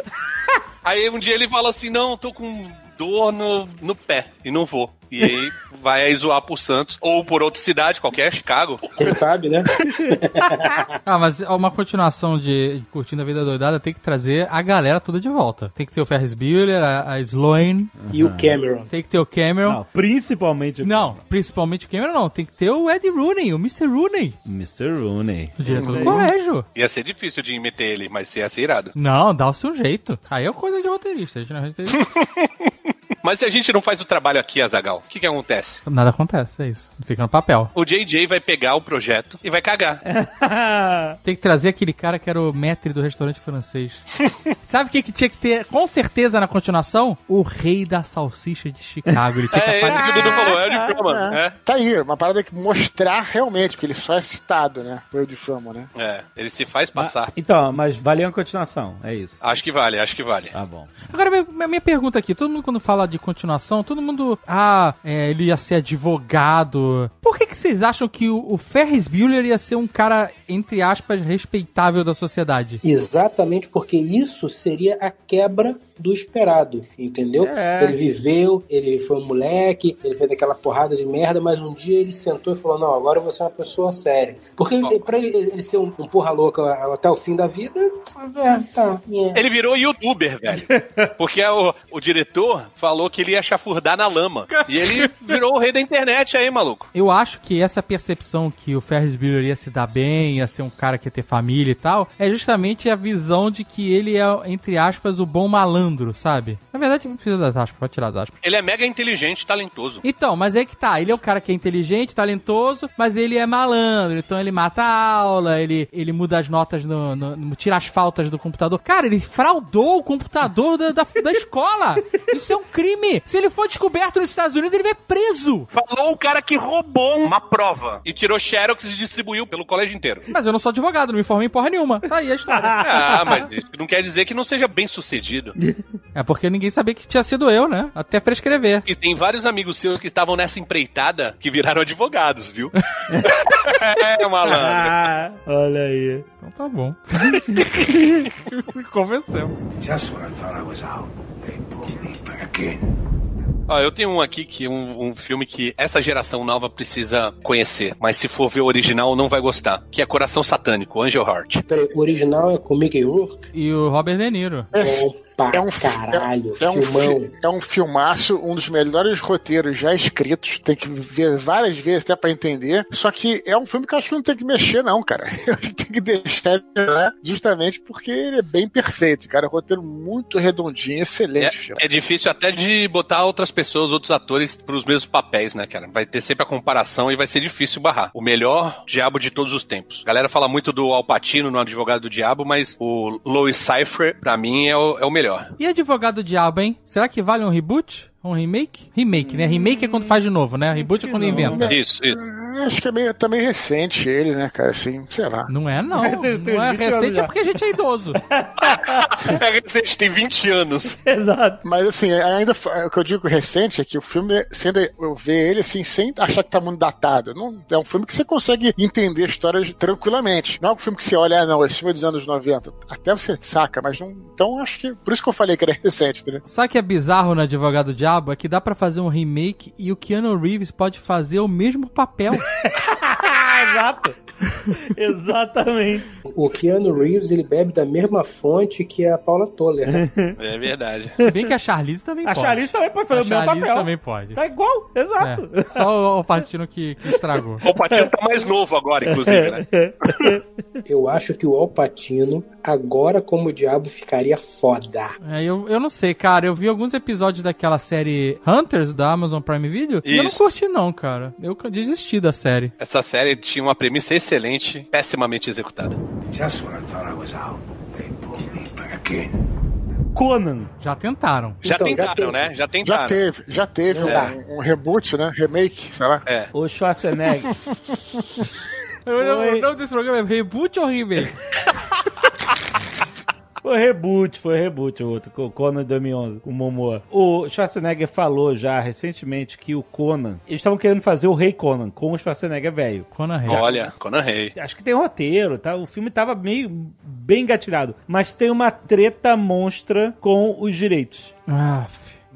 Speaker 4: Aí um dia ele fala assim: não, tô com dor no, no pé e não vou. E aí vai aí zoar por Santos ou por outra cidade, qualquer, Chicago.
Speaker 5: Quem sabe, né?
Speaker 6: Ah, mas uma continuação de Curtindo a Vida Doidada tem que trazer a galera toda de volta. Tem que ter o Ferris Bueller, a, a Sloane,
Speaker 5: E o Cameron.
Speaker 6: tem que ter o Cameron.
Speaker 2: Não, principalmente o
Speaker 6: Não, principalmente o Cameron não. Tem que ter o Ed Rooney, o Mr. Rooney,
Speaker 2: Mr. Rooney.
Speaker 6: o diretor do colégio.
Speaker 4: Ia ser difícil de meter ele, mas ia ser irado.
Speaker 6: Não, dá o seu jeito. Aí é coisa de roteirista. A gente não é roteirista.
Speaker 4: Mas se a gente não faz o trabalho aqui, Azagal, o que que acontece?
Speaker 6: Nada acontece, é isso. Fica no papel.
Speaker 4: O JJ vai pegar o projeto e vai cagar.
Speaker 6: Tem que trazer aquele cara que era o maître do restaurante francês. Sabe o que, que tinha que ter, com certeza, na continuação? O rei da salsicha de Chicago. Ele tinha que
Speaker 4: É esse
Speaker 6: aparecer.
Speaker 4: que o Dudu falou, é o de Fama. É.
Speaker 3: Tá aí, uma parada que mostrar realmente, porque ele só é citado, né? Foi o de fama, né?
Speaker 4: É, ele se faz passar.
Speaker 2: Então, mas valeu a continuação, é isso.
Speaker 4: Acho que vale, acho que vale.
Speaker 2: Tá bom.
Speaker 6: Agora, minha, minha pergunta aqui: todo mundo, quando fala de continuação, todo mundo. Ah, é, ele ia ser advogado. Por que, que vocês acham que o, o Ferris Bueller ia ser um cara, entre aspas, respeitável da sociedade?
Speaker 5: Exatamente porque isso seria a quebra do esperado, entendeu?
Speaker 2: É.
Speaker 5: Ele viveu, ele foi um moleque, ele fez aquela porrada de merda, mas um dia ele sentou e falou: Não, agora você é uma pessoa séria. Porque ele, pra ele, ele ser um, um porra louca até o fim da vida, é, tá. é.
Speaker 4: Ele virou youtuber, velho. Porque o, o diretor falou que ele ia chafurdar na lama. E ele virou o rei da internet aí, maluco.
Speaker 6: Eu acho que essa percepção que o Ferris Bueller ia se dar bem, ia ser um cara que ia ter família e tal, é justamente a visão de que ele é, entre aspas, o bom malandro, sabe? Na verdade, não precisa das aspas, pode tirar as aspas.
Speaker 4: Ele é mega inteligente e talentoso.
Speaker 6: Então, mas é que tá, ele é o cara que é inteligente, talentoso, mas ele é malandro, então ele mata a aula, ele, ele muda as notas, no, no- no- tira as faltas do computador. Cara, ele fraudou o computador da, da, da escola! Isso é um crime! Se ele for descoberto nos Estados Unidos, ele vai preso!
Speaker 4: Falou o cara que roubou uma prova e tirou xerox e distribuiu pelo colégio inteiro.
Speaker 6: Mas eu não sou advogado, não me formei em porra nenhuma. Tá aí a história.
Speaker 4: Ah, mas isso não quer dizer que não seja bem sucedido.
Speaker 6: É porque ninguém sabia que tinha sido eu, né? Até prescrever.
Speaker 4: E tem vários amigos seus que estavam nessa empreitada que viraram advogados, viu? é, malandro.
Speaker 2: Ah, olha aí.
Speaker 6: Então tá bom. me convenceu.
Speaker 7: Just when I thought I was out, they pulled me back in.
Speaker 4: Ó, eu tenho um aqui que é um, um filme que essa geração nova precisa conhecer, mas se for ver o original não vai gostar, que é Coração Satânico, Angel Heart.
Speaker 5: Peraí, o original é com o Mickey Rourke?
Speaker 6: E o Robert De Niro.
Speaker 5: Bom pra
Speaker 3: é um,
Speaker 5: caralho,
Speaker 3: é, é um,
Speaker 5: filmão.
Speaker 3: fi- é um filmaço, um dos melhores roteiros já escritos. Tem que ver várias vezes até pra entender. Só que é um filme que eu acho que não tem que mexer, não, cara. Eu acho que tem que deixar ele lá, justamente porque ele é bem perfeito, cara. É um roteiro muito redondinho, excelente.
Speaker 4: É difícil até de botar outras pessoas, outros atores pros mesmos papéis, né, cara? Vai ter sempre a comparação e vai ser difícil barrar. O melhor diabo de todos os tempos. A galera fala muito do Al Pacino no Advogado do Diabo, mas o Louis Cypher, pra mim, é o, é o melhor.
Speaker 6: E Advogado do Diabo, hein? Será que vale um reboot? Um remake? Remake, né? Remake é quando faz de novo, né? Reboot é quando inventa.
Speaker 4: Isso, isso.
Speaker 3: Eu Acho que é meio, também recente ele, né, cara? Assim, sei lá.
Speaker 6: Não é, não. Não é
Speaker 2: 20 anos
Speaker 6: recente, é porque a gente é idoso.
Speaker 4: É recente, tem 20 anos.
Speaker 2: Exato.
Speaker 3: Mas assim, ainda o que eu digo recente é que o filme, sendo eu ver ele assim, sem achar que tá muito datado. Não, é um filme que você consegue entender a história tranquilamente. Não é um filme que você olha, ah, não, esse filme é dos anos 90. Até você saca, mas não. Então acho que. Por isso que eu falei que era recente, né?
Speaker 6: Sabe o que é bizarro no Advogado do Diabo? É que dá pra fazer um remake e o Keanu Reeves pode fazer o mesmo papel.
Speaker 2: Exato. Exatamente.
Speaker 5: O Keanu Reeves, ele bebe da mesma fonte que a Paula Toller, né?
Speaker 4: É verdade.
Speaker 6: Se bem que a Charlize também
Speaker 2: A
Speaker 6: pode.
Speaker 2: Charlize também pode fazer
Speaker 6: a
Speaker 2: o mesmo
Speaker 6: Charlize
Speaker 2: papel.
Speaker 6: também pode.
Speaker 2: Tá igual, exato.
Speaker 6: É, só o Patino que, que estragou.
Speaker 4: O Patino tá mais novo agora, inclusive, né?
Speaker 5: Eu acho que o Al Pacino, agora como o diabo, ficaria foda.
Speaker 6: É, eu, eu não sei, cara. Eu vi alguns episódios daquela série Hunters da Amazon Prime Video e eu não
Speaker 4: Isso.
Speaker 6: curti, não, cara. Eu desisti da série.
Speaker 4: Essa série tinha uma premissa excelente, pessimamente executada.
Speaker 7: Just when I thought I was out, they pulled me back in.
Speaker 2: Conan.
Speaker 6: Já tentaram.
Speaker 4: Já
Speaker 5: Então, já
Speaker 4: tentaram,
Speaker 5: teve.
Speaker 4: né? Já
Speaker 3: Já
Speaker 4: tentaram.
Speaker 3: teve, já teve
Speaker 5: É.
Speaker 3: um, um reboot, né? Remake, sei lá.
Speaker 4: É.
Speaker 2: O Schwarzenegger.
Speaker 6: O nome desse programa é Reboot ou Remake?
Speaker 2: Foi reboot, foi reboot o outro, o Conan de 2011, com o Momoa. O Schwarzenegger falou já recentemente que o Conan, eles estavam querendo fazer o Rei Conan com o Schwarzenegger velho.
Speaker 6: Conan Rey.
Speaker 4: Olha, Conan Rey.
Speaker 2: Acho que tem roteiro, tá? O filme tava meio bem engatilhado, mas tem uma treta monstra com os direitos.
Speaker 6: Ah,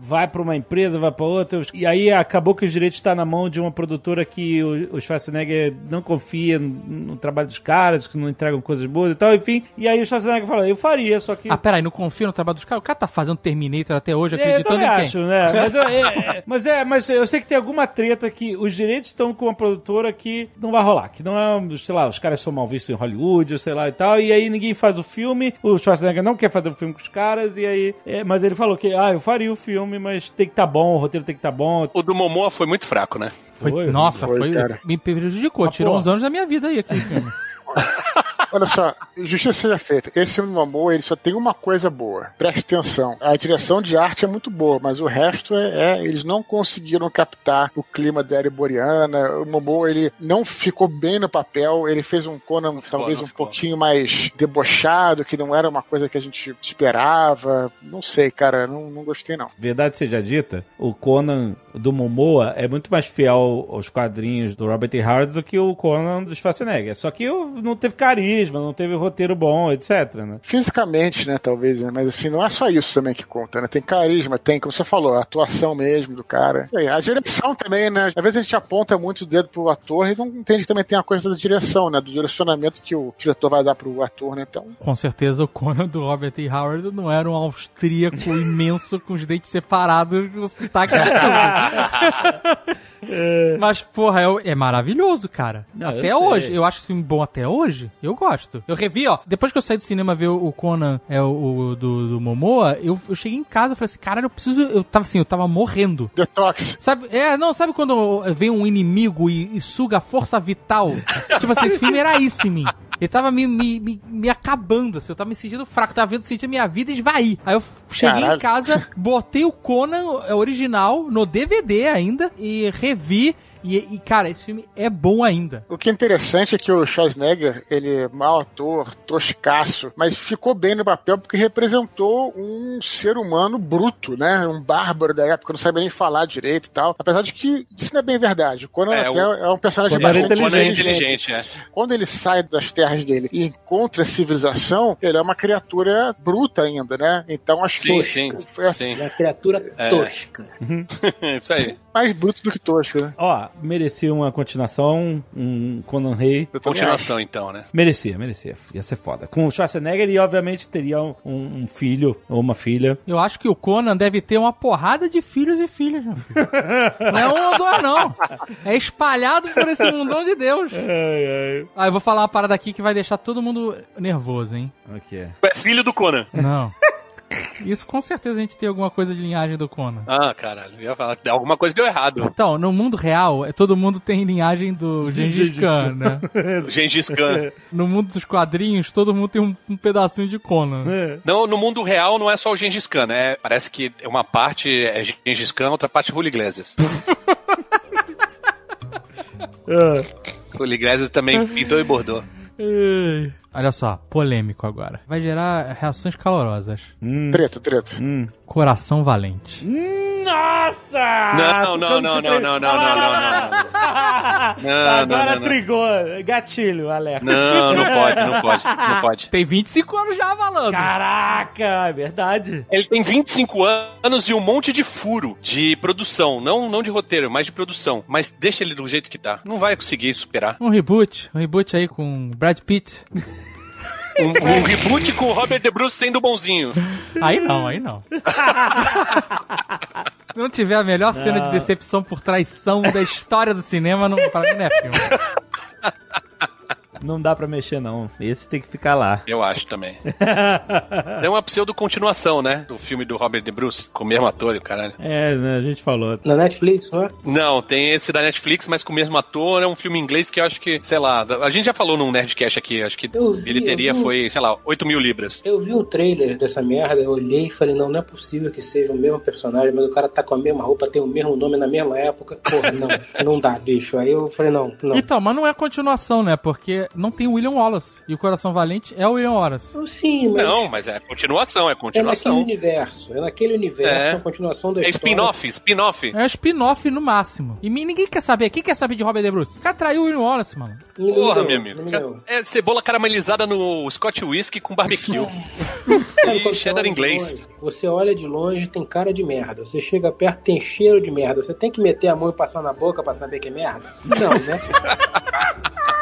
Speaker 2: vai pra uma empresa, vai pra outra, e aí acabou que os direitos estão na mão de uma produtora que o, o Schwarzenegger não confia no, no trabalho dos caras, que não entregam coisas boas e tal, enfim. E aí o Schwarzenegger falou, eu faria, só que...
Speaker 6: Ah, peraí, não confio no trabalho dos caras? O cara tá fazendo Terminator até hoje,
Speaker 2: É, eu
Speaker 6: acreditando em quem?
Speaker 2: acho, né? Mas, eu, é, é, mas é, mas eu sei que tem alguma treta que os direitos estão com uma produtora que não vai rolar, que não é, sei lá, os caras são mal vistos em Hollywood, sei lá e tal, e aí ninguém faz o filme, o Schwarzenegger não quer fazer o filme com os caras, e aí, é, mas ele falou que, ah, eu faria o filme, mas tem que estar bom, o roteiro tem que estar bom.
Speaker 4: O do Momoa foi muito fraco, né?
Speaker 6: Foi,
Speaker 2: Foi,
Speaker 6: nossa,
Speaker 3: foi,
Speaker 6: foi, me prejudicou,
Speaker 2: Ah,
Speaker 6: tirou
Speaker 2: pô.
Speaker 6: uns anos da minha vida aí aquele filme.
Speaker 3: Olha só, justiça seja feita. Esse filme do Momoa, ele só tem uma coisa boa. Preste atenção. A direção de arte é muito boa, mas o resto é, é- eles não conseguiram captar o clima da era boreana. O Momoa, ele não ficou bem no papel. Ele fez um Conan talvez um
Speaker 4: ficou.
Speaker 3: pouquinho mais debochado, que não era uma coisa que a gente esperava. Não sei, cara, não, não gostei não.
Speaker 2: Verdade seja dita, o Conan do Momoa é muito mais fiel aos quadrinhos do Robert E. Howard do que o Conan do Schwarzenegger. Só que não teve carisma, não teve roteiro bom, etc, né?
Speaker 3: Fisicamente, né, talvez, né? Mas assim, não é só isso também que conta, né? Tem carisma, tem, como você falou, a atuação mesmo do cara. E aí, a direção também, né? Às vezes a gente aponta muito o dedo pro ator e não entende que também tem a coisa da direção, né? Do direcionamento que o diretor vai dar pro ator, né? Então,
Speaker 6: Com certeza o Conan do Robert E. Howard não era um austríaco imenso com os dentes separados com o sotaque absurdo. Mas, porra, é, é maravilhoso, cara.
Speaker 2: Não,
Speaker 6: até hoje. Eu acho esse filme bom até hoje. Eu gosto. Eu revi, ó. Depois que eu saí do cinema ver o Conan é, o, o do, do Momoa, eu, eu cheguei em casa e falei assim, caralho, eu preciso. Eu tava assim, eu tava morrendo.
Speaker 3: detox.
Speaker 6: Sabe, é, não, sabe quando vem um inimigo e, e suga a força vital? tipo assim, esse filme era isso em mim. Ele tava me, me, me, me acabando, assim, eu tava me sentindo fraco, tava vendo, sentindo minha vida esvair. Aí eu cheguei
Speaker 3: Caralho.
Speaker 6: em casa, botei o Conan é, original no DVD ainda e revi. E, e, cara, esse filme é bom ainda.
Speaker 3: O que é interessante é que o Schwarzenegger, ele é mau ator, toscaço, mas ficou bem no papel porque representou um ser humano bruto, né? Um bárbaro da época, não sabia nem falar direito e tal. Apesar de que isso não é bem verdade. O Conan
Speaker 4: É,
Speaker 3: até
Speaker 4: o-
Speaker 3: é um personagem
Speaker 2: era
Speaker 3: bastante
Speaker 4: O Conan é
Speaker 3: inteligente.
Speaker 4: inteligente, é.
Speaker 3: Quando ele sai das terras dele e encontra a civilização, ele é uma criatura bruta ainda, né? Então acho
Speaker 4: Sim,
Speaker 3: que
Speaker 4: sim,
Speaker 3: foi assim,
Speaker 4: sim.
Speaker 5: É uma criatura
Speaker 4: É.
Speaker 5: tosca.
Speaker 4: Isso aí.
Speaker 3: Mais bruto do que tosco, né?
Speaker 2: Ó, merecia uma continuação, um Conan Rei.
Speaker 4: Continuação, então, né?
Speaker 2: Merecia, merecia. Ia ser foda. Com o Schwarzenegger e, obviamente, teria um, um filho ou uma filha.
Speaker 6: Eu acho que o Conan deve ter uma porrada de filhos e filhas, meu filho. Não é um ou dois, não. É espalhado por esse mundão de Deus. Ah, eu vou falar uma parada aqui que vai deixar todo mundo nervoso, hein?
Speaker 2: O que é?
Speaker 4: É filho do Conan.
Speaker 6: Não. Isso com certeza a gente tem alguma coisa de linhagem do Conan.
Speaker 4: Ah, caralho. Eu ia falar que alguma coisa deu errado.
Speaker 6: Então, no mundo real, é- todo mundo tem linhagem do Gengis Khan, né?
Speaker 4: Gengis Khan.
Speaker 6: No mundo dos quadrinhos, todo mundo tem um, um pedacinho de Conan.
Speaker 4: Não, no mundo real não é só o Gengis Khan, né? Parece que uma parte é Gengis Khan, outra parte é Julio Iglesias. Julio Iglesias também pintou e bordou.
Speaker 6: Olha só, polêmico agora. Vai gerar reações calorosas.
Speaker 2: Hum,
Speaker 3: Treta, treta.
Speaker 2: hum.
Speaker 6: Coração valente.
Speaker 2: Nossa!
Speaker 4: Não, não, não, não, não, não, não, não, não.
Speaker 2: Agora
Speaker 4: não, não.
Speaker 2: trigou. Gatilho, alerta.
Speaker 4: Não, não pode, não pode, não pode.
Speaker 6: Tem 25 anos já, malandro.
Speaker 2: Caraca, é verdade.
Speaker 4: Ele tem 25 anos e um monte de furo de produção. Não, não de roteiro, mas de produção. Mas deixa ele do jeito que tá. Não vai conseguir superar.
Speaker 6: Um reboot. Um reboot aí com Brad Pitt.
Speaker 4: Um, um reboot com o Robert De Bruce sendo bonzinho.
Speaker 6: Aí não, aí não. Se não tiver a melhor cena de decepção por traição da história do cinema, não, pra mim não é filme.
Speaker 2: Não dá pra mexer, não. Esse tem que ficar lá.
Speaker 4: Eu acho também. É uma pseudo-continuação, né? Do filme do Robert De Bruce, com o mesmo ator e o caralho.
Speaker 2: É, né, a gente falou.
Speaker 5: Na Netflix, não é?
Speaker 4: Não, tem esse da Netflix, mas com o mesmo ator. É um filme inglês que eu acho que, sei lá, a gente já falou num Nerdcast aqui, acho que
Speaker 5: Eu vi,
Speaker 4: bilheteria
Speaker 5: vi.
Speaker 4: foi, sei lá, 8 mil libras.
Speaker 5: Eu vi o trailer dessa merda, eu olhei e falei, não, não é possível que seja o mesmo personagem, mas o cara tá com a mesma roupa, tem o mesmo nome na mesma época. Porra, não, não dá, bicho. Aí eu falei, não, não.
Speaker 6: Então, mas não é continuação, né? Porque não tem o William Wallace. E o Coração Valente é o William Wallace.
Speaker 5: Então, sim, mas
Speaker 4: Não, mas é continuação, é
Speaker 5: é naquele
Speaker 4: continuação.
Speaker 5: universo. É naquele universo,
Speaker 4: É.
Speaker 5: é a continuação da
Speaker 4: É
Speaker 5: história.
Speaker 4: spin-off, spin-off.
Speaker 6: É um spin-off no máximo. E ninguém quer saber. Quem quer saber de Robert De Bruce? O cara traiu o William Wallace, mano.
Speaker 4: Porra, meu amigo. É cebola caramelizada no Scotch Whisky com barbecue. E
Speaker 5: você
Speaker 4: cheddar
Speaker 5: olha de
Speaker 4: inglês.
Speaker 5: longe, Você olha de longe, tem cara de merda. Você chega perto, tem cheiro de merda. Você tem que meter a mão e passar na boca pra saber que é merda? Não, né?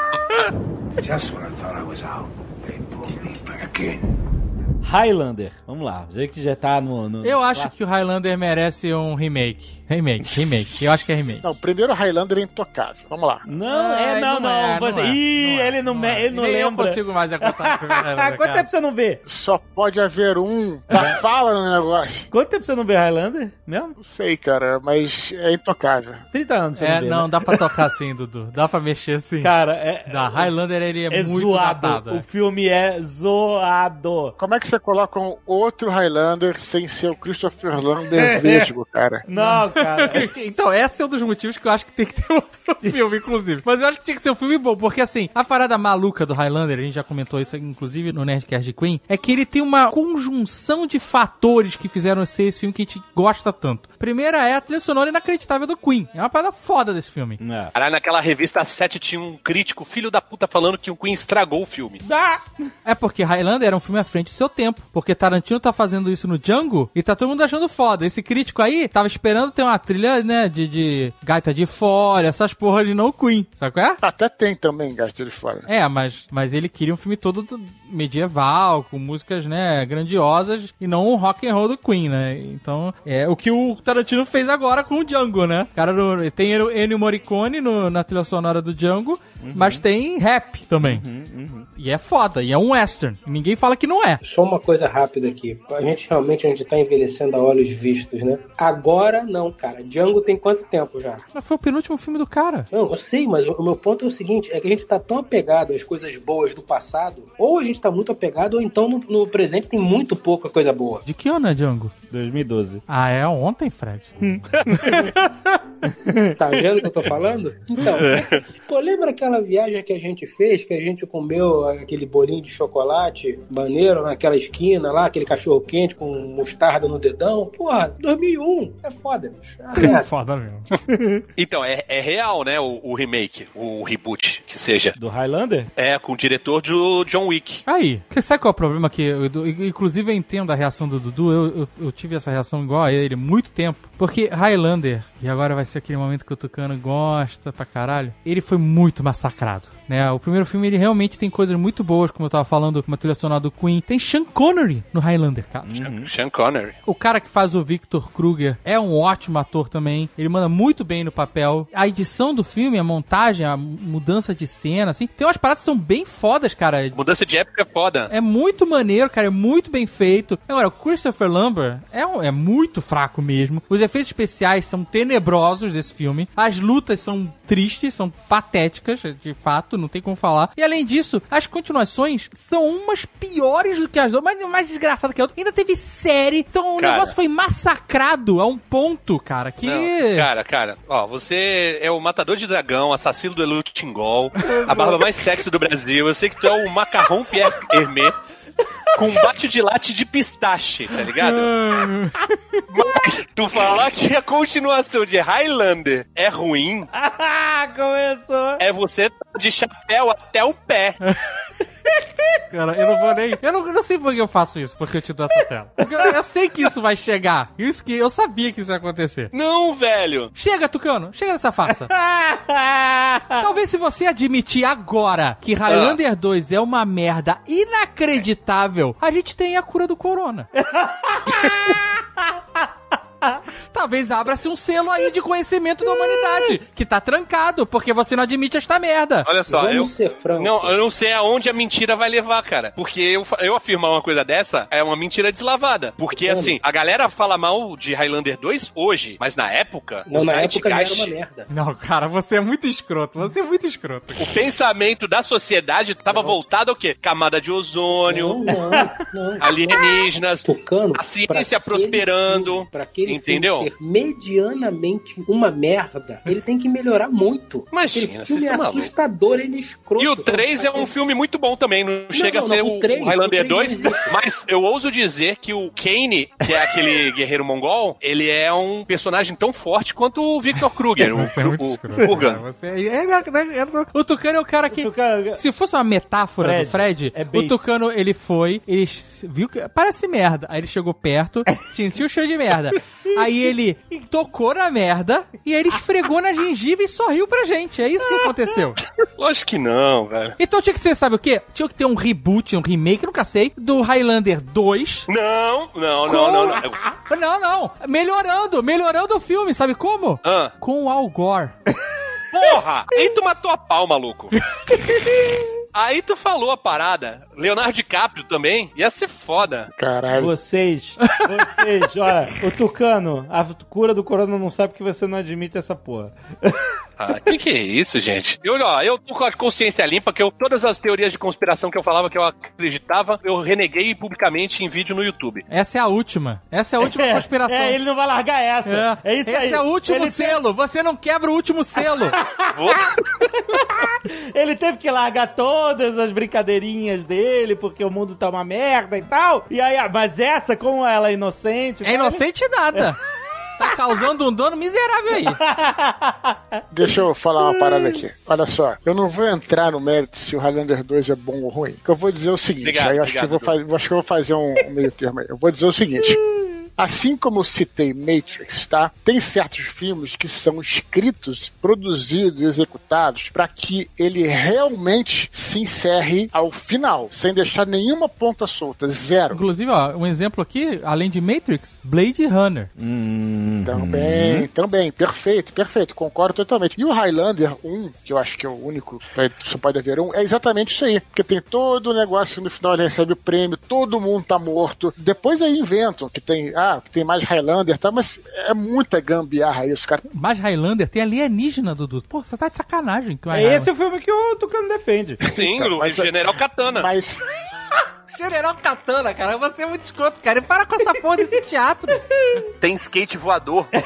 Speaker 7: Just when I thought I was out, they pulled me back in.
Speaker 2: Highlander. Vamos lá. Já que já tá no. no
Speaker 6: Eu acho que o Highlander merece um remake. Remake, remake. Eu acho que é remake.
Speaker 3: Não, o primeiro Highlander é intocável. Vamos lá.
Speaker 2: Não, é, não, não.
Speaker 6: é,
Speaker 2: você...
Speaker 6: é,
Speaker 2: Ih,
Speaker 6: é,
Speaker 2: ele não, me-
Speaker 6: é.
Speaker 2: ele não
Speaker 6: Nem
Speaker 2: lembra.
Speaker 6: eu consigo mais contar o primeiro Highlander,
Speaker 2: quanto
Speaker 6: cara.
Speaker 2: tempo você não vê?
Speaker 3: Só pode haver um. Da fala no negócio.
Speaker 2: Quanto tempo você não vê Highlander? Mesmo?
Speaker 3: Não sei, cara, mas é intocável.
Speaker 2: 30 anos você
Speaker 6: É,
Speaker 2: não vê.
Speaker 6: não,
Speaker 2: né?
Speaker 6: dá pra tocar assim, Dudu. Dá pra mexer assim.
Speaker 2: Cara, é.
Speaker 6: Da Highlander ele é,
Speaker 2: é
Speaker 6: muito
Speaker 2: zoado.
Speaker 6: datado.
Speaker 2: O
Speaker 6: é.
Speaker 2: filme é zoado.
Speaker 3: Como é que você coloca um outro Highlander sem ser o Christopher Lambert vesgo, cara?
Speaker 2: Não, cara.
Speaker 6: Então, esse é um dos motivos que eu acho que tem que ter outro filme, inclusive. Mas eu acho que tinha que ser um filme bom, porque assim, a parada maluca do Highlander, a gente já comentou isso, inclusive, no Nerdcast de Queen, é que ele tem uma conjunção de fatores que fizeram ser esse filme que a gente gosta tanto. Primeira é a trilha sonora inacreditável do Queen. É uma parada foda desse filme.
Speaker 2: É.
Speaker 4: Caralho, naquela revista 7 tinha um crítico, filho da puta, falando que o Queen estragou o filme.
Speaker 2: Ah!
Speaker 6: É porque Highlander era um filme à frente do seu tempo. Porque Tarantino tá fazendo isso no Django e tá todo mundo achando foda. Esse crítico aí tava esperando ter uma trilha, né, de, de gaita de fora, essas porra ali, não o Queen. Sabe qual é?
Speaker 3: Até tem também, gasto de fora.
Speaker 6: É, mas, mas ele queria um filme todo do- medieval, com músicas, né, grandiosas, e não o rock and roll do Queen, né? Então, é o que o Tarantino fez agora com o Django, né? O cara tem Ennio Morricone no- na trilha sonora do Django, mas tem rap também. E é foda, e é um western. Ninguém fala que não é.
Speaker 5: Só uma coisa rápida aqui. A gente realmente a gente tá envelhecendo a olhos vistos, né? Agora não, cara. Django tem quanto tempo já?
Speaker 6: Mas foi o penúltimo filme do cara.
Speaker 5: Não, eu sei, mas o meu ponto é o seguinte: é que a gente tá tão apegado às coisas boas do passado, ou a gente tá muito apegado, ou então no, no presente tem muito pouca coisa boa.
Speaker 6: De que ano é Django?
Speaker 2: 2012.
Speaker 6: Ah, é ontem, Fred?
Speaker 5: Tá vendo o que eu tô falando? Então, pô, lembra aquela viagem que a gente fez, que a gente comeu aquele bolinho de chocolate maneiro naquela esquina lá, aquele cachorro quente com mostarda no dedão? Porra, 2001. É foda, bicho. É merda.
Speaker 6: Foda mesmo.
Speaker 4: Então, é, é real, né, o, o remake, o reboot, que seja.
Speaker 2: Do Highlander?
Speaker 4: É, com o diretor do John Wick.
Speaker 6: Aí, que- sabe qual é o problema que eu- inclusive eu entendo a reação do Dudu, eu, eu, eu tive essa reação igual a ele muito tempo, porque Highlander, e agora vai ser aquele momento que o Tucano gosta pra caralho, ele foi muito massacrado. Né? O primeiro filme ele realmente tem coisas muito boas, como eu tava falando, uma trilha sonora do Queen. Tem Sean Connery no Highlander, cara.
Speaker 4: Sean Connery.
Speaker 6: O cara que faz o Victor Kruger é um ótimo ator também. Ele manda muito bem no papel. A edição do filme, a montagem, a mudança de cena, assim. Tem umas paradas que são bem fodas, cara.
Speaker 4: Mudança de época é foda.
Speaker 6: É muito maneiro, cara, é muito bem feito. Agora, o Christopher Lambert é, um- é muito fraco mesmo. Os efeitos especiais são tenebrosos desse filme. As lutas são tristes, são patéticas, de fato, não tem como falar. E além disso, as continuações são umas piores do que as outras, mais, mais desgraçadas que a outra. Ainda teve série, então o
Speaker 4: Cara.
Speaker 6: negócio foi massacrado a um ponto, cara, que...
Speaker 4: Não, cara, cara, ó, você é o matador de dragão, assassino do Elu Tingol, a barba mais sexy do Brasil. Eu sei que tu é o macarrão Pierre Hermé com bate de latte de pistache, tá ligado? Mas tu falar que a continuação de Highlander é ruim,
Speaker 2: Ah, começou!
Speaker 4: é você de chapéu até o pé.
Speaker 6: Cara, eu não vou nem. Eu não, eu não sei por que eu faço isso, porque eu te dou essa tela. Porque eu, eu sei que isso vai chegar. Isso que eu sabia que isso ia acontecer.
Speaker 4: Não, velho.
Speaker 6: Chega, Tucano, chega dessa farsa. Talvez se você admitir agora que Highlander 2 é uma merda inacreditável, a gente tenha a cura do corona. Talvez abra-se um selo aí de conhecimento da humanidade, que tá trancado, porque você não admite esta merda.
Speaker 4: Olha só,
Speaker 5: Vamos
Speaker 4: eu.
Speaker 5: ser francos.
Speaker 4: Não, eu não sei aonde a mentira vai levar, cara. Porque eu, eu afirmar uma coisa dessa é uma mentira deslavada. Porque,
Speaker 5: Como?
Speaker 4: assim, a galera fala mal de Highlander 2 hoje, mas na época,
Speaker 5: Não,
Speaker 4: o
Speaker 5: na época já era uma merda.
Speaker 6: Não, cara, você é muito escroto, você é muito escroto.
Speaker 4: O pensamento da sociedade tava voltado ao quê? Camada de ozônio,
Speaker 5: Não, não, não.
Speaker 4: alienígenas,
Speaker 5: Tucano,
Speaker 4: a ciência prosperando.
Speaker 5: filme- Pra aquele aquele
Speaker 4: Entendeu?
Speaker 5: filme ser medianamente uma merda, ele tem que melhorar muito.
Speaker 4: Imagina,
Speaker 5: aquele filme é assustador, ele é escroto.
Speaker 4: E o 3 é um filme muito bom também, não, chega
Speaker 5: não,
Speaker 4: a ser
Speaker 5: não, o
Speaker 4: o,
Speaker 5: três-
Speaker 4: o Highlander
Speaker 5: o três
Speaker 4: 2,
Speaker 5: não existe.
Speaker 4: mas eu ouso dizer que o Kane, que é aquele guerreiro mongol, ele é um personagem tão forte quanto o Victor Kruger, o,
Speaker 6: é
Speaker 4: o,
Speaker 6: escroto.
Speaker 4: o Kurgan.
Speaker 6: Você é- é- é- é- o Tucano é o cara que.
Speaker 2: Tucano-
Speaker 6: Se fosse uma metáfora
Speaker 2: Fred,
Speaker 6: do Fred,
Speaker 2: é
Speaker 6: o. Tucano ele foi, ele viu que parece merda. Aí ele chegou perto, sentiu o cheiro de merda. Aí ele tocou na merda e aí ele esfregou na gengiva e sorriu pra gente. É isso que aconteceu.
Speaker 4: Lógico que não, velho.
Speaker 6: Então tinha que ter, sabe o quê? Tinha que ter um reboot, um remake, nunca sei, do Highlander 2.
Speaker 4: Não, não,
Speaker 6: Com...
Speaker 4: não, não, não.
Speaker 6: Não, não. Melhorando, melhorando o filme, sabe como?
Speaker 4: Ah,
Speaker 6: Com o Al Gore.
Speaker 4: porra! Aí tu matou a pau, maluco. Aí tu falou a parada. Leonardo DiCaprio também. Ia ser foda.
Speaker 3: Caralho.
Speaker 2: Vocês, vocês, olha, o Tucano, a cura do corona não sabe que você não admite essa porra.
Speaker 4: Ah, que que é isso, gente? Eu, ó, eu tô com a consciência limpa que eu, todas as teorias de conspiração que eu falava que eu acreditava, eu reneguei publicamente em vídeo no YouTube.
Speaker 6: Essa é a última. Essa é a última conspiração.
Speaker 2: É, ele não vai largar essa. É, isso aí.
Speaker 6: Esse é o último
Speaker 2: ele
Speaker 6: selo. Você não quebra o último selo.
Speaker 2: Ele teve que largar todas as brincadeirinhas dele, porque o mundo tá uma merda e tal. E aí, ah, mas essa, como ela é inocente...
Speaker 6: É inocente nada. Tá causando um dano miserável aí.
Speaker 3: Deixa eu falar uma parada aqui. Olha só, eu não vou entrar no mérito se o Highlander 2 é bom ou ruim. O que eu vou dizer é o seguinte,
Speaker 4: Obrigado,
Speaker 3: aí eu acho, que eu
Speaker 4: obrigado,
Speaker 3: vou fazer, eu acho que eu vou fazer um, um meio termo aí. Eu vou dizer o seguinte. Assim como eu citei Matrix, tá? Tem certos filmes que são escritos, produzidos e executados para que ele realmente se encerre ao final, sem deixar nenhuma ponta solta, zero.
Speaker 6: Inclusive, ó, um exemplo aqui, além de Matrix, Blade Runner.
Speaker 3: Também, também, perfeito, perfeito, concordo totalmente. E o Highlander 1, que eu acho que é o único, que só pode haver um, é exatamente isso aí. Porque tem todo o negócio no final, ele recebe o prêmio, todo mundo tá morto. Depois aí inventam que tem, ah, que tem mais Highlander, tá? Mas é muita gambiarra isso, cara.
Speaker 6: Mas Highlander tem alienígena, Dudu. Pô, você tá de sacanagem. Que
Speaker 2: É esse o filme que o Tucano defende.
Speaker 4: Sim,
Speaker 3: Então,
Speaker 4: o
Speaker 3: mas-
Speaker 4: General Katana.
Speaker 3: Mas
Speaker 6: General Katana, cara, você é muito escroto, cara. E para com essa porra desse teatro.
Speaker 4: Tem skate voador.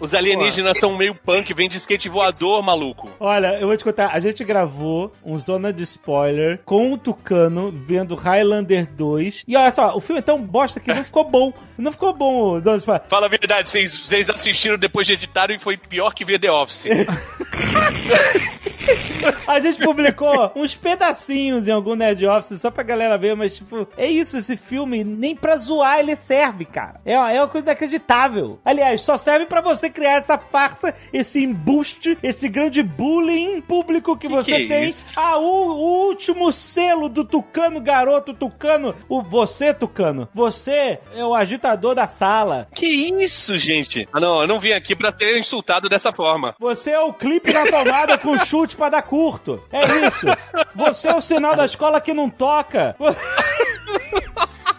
Speaker 4: Os alienígenas são meio punk, vem de skate voador, maluco.
Speaker 2: Olha, eu vou te contar, a gente gravou um Zona de Spoiler com o Tucano vendo Highlander 2. E olha só, o filme é tão bosta que não ficou bom. Não ficou bom o Zona de Spoiler.
Speaker 4: Fala a verdade, vocês, vocês assistiram depois de editaram e foi pior que ver The Office.
Speaker 2: A gente publicou uns pedacinhos em algum Nerd Office só pra galera ver, mas tipo, é isso, esse filme, nem pra zoar ele serve, cara. É, uma- é uma coisa inacreditável. Aliás, só serve pra você criar essa farsa, esse embuste, esse grande bullying público que, você
Speaker 4: que é
Speaker 2: tem.
Speaker 4: isso?
Speaker 2: Ah, o, o último selo do Tucano, garoto Tucano, o você, Tucano, você é o agitador da sala.
Speaker 4: que isso, gente? Ah, não, eu não vim aqui pra ser insultado dessa forma.
Speaker 2: Você é o clipe na tomada com chute pra dar curto. É isso. Você é o sinal da escola que não toca.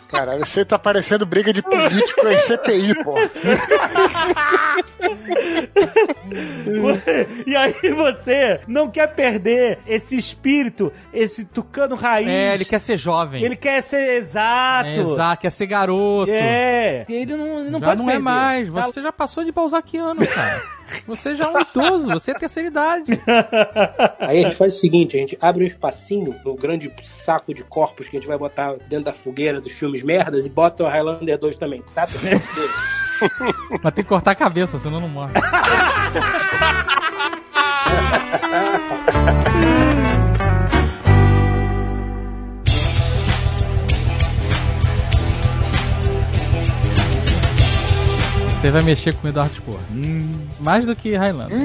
Speaker 3: Caralho, você tá parecendo briga de político em CPI, pô.
Speaker 2: E aí você não quer perder esse espírito, esse tucano raiz.
Speaker 6: É, ele quer ser jovem.
Speaker 2: Ele quer ser exato.
Speaker 6: É, exato, quer ser garoto.
Speaker 2: É. Ele não, ele não
Speaker 6: já
Speaker 2: pode
Speaker 6: não
Speaker 2: perder.
Speaker 6: é mais.
Speaker 2: Tá-
Speaker 6: Você já passou de balzaquiano, cara. Você já é um idoso, você é terceira idade.
Speaker 5: Aí a gente faz o seguinte, a gente abre um espacinho no grande saco de corpos que a gente vai botar dentro da fogueira dos filmes merdas e bota o Highlander 2 também, tá?
Speaker 6: Mas tem que cortar a cabeça, senão não morre. Você vai mexer com o Eduardo Spor. Mais do que Highlander.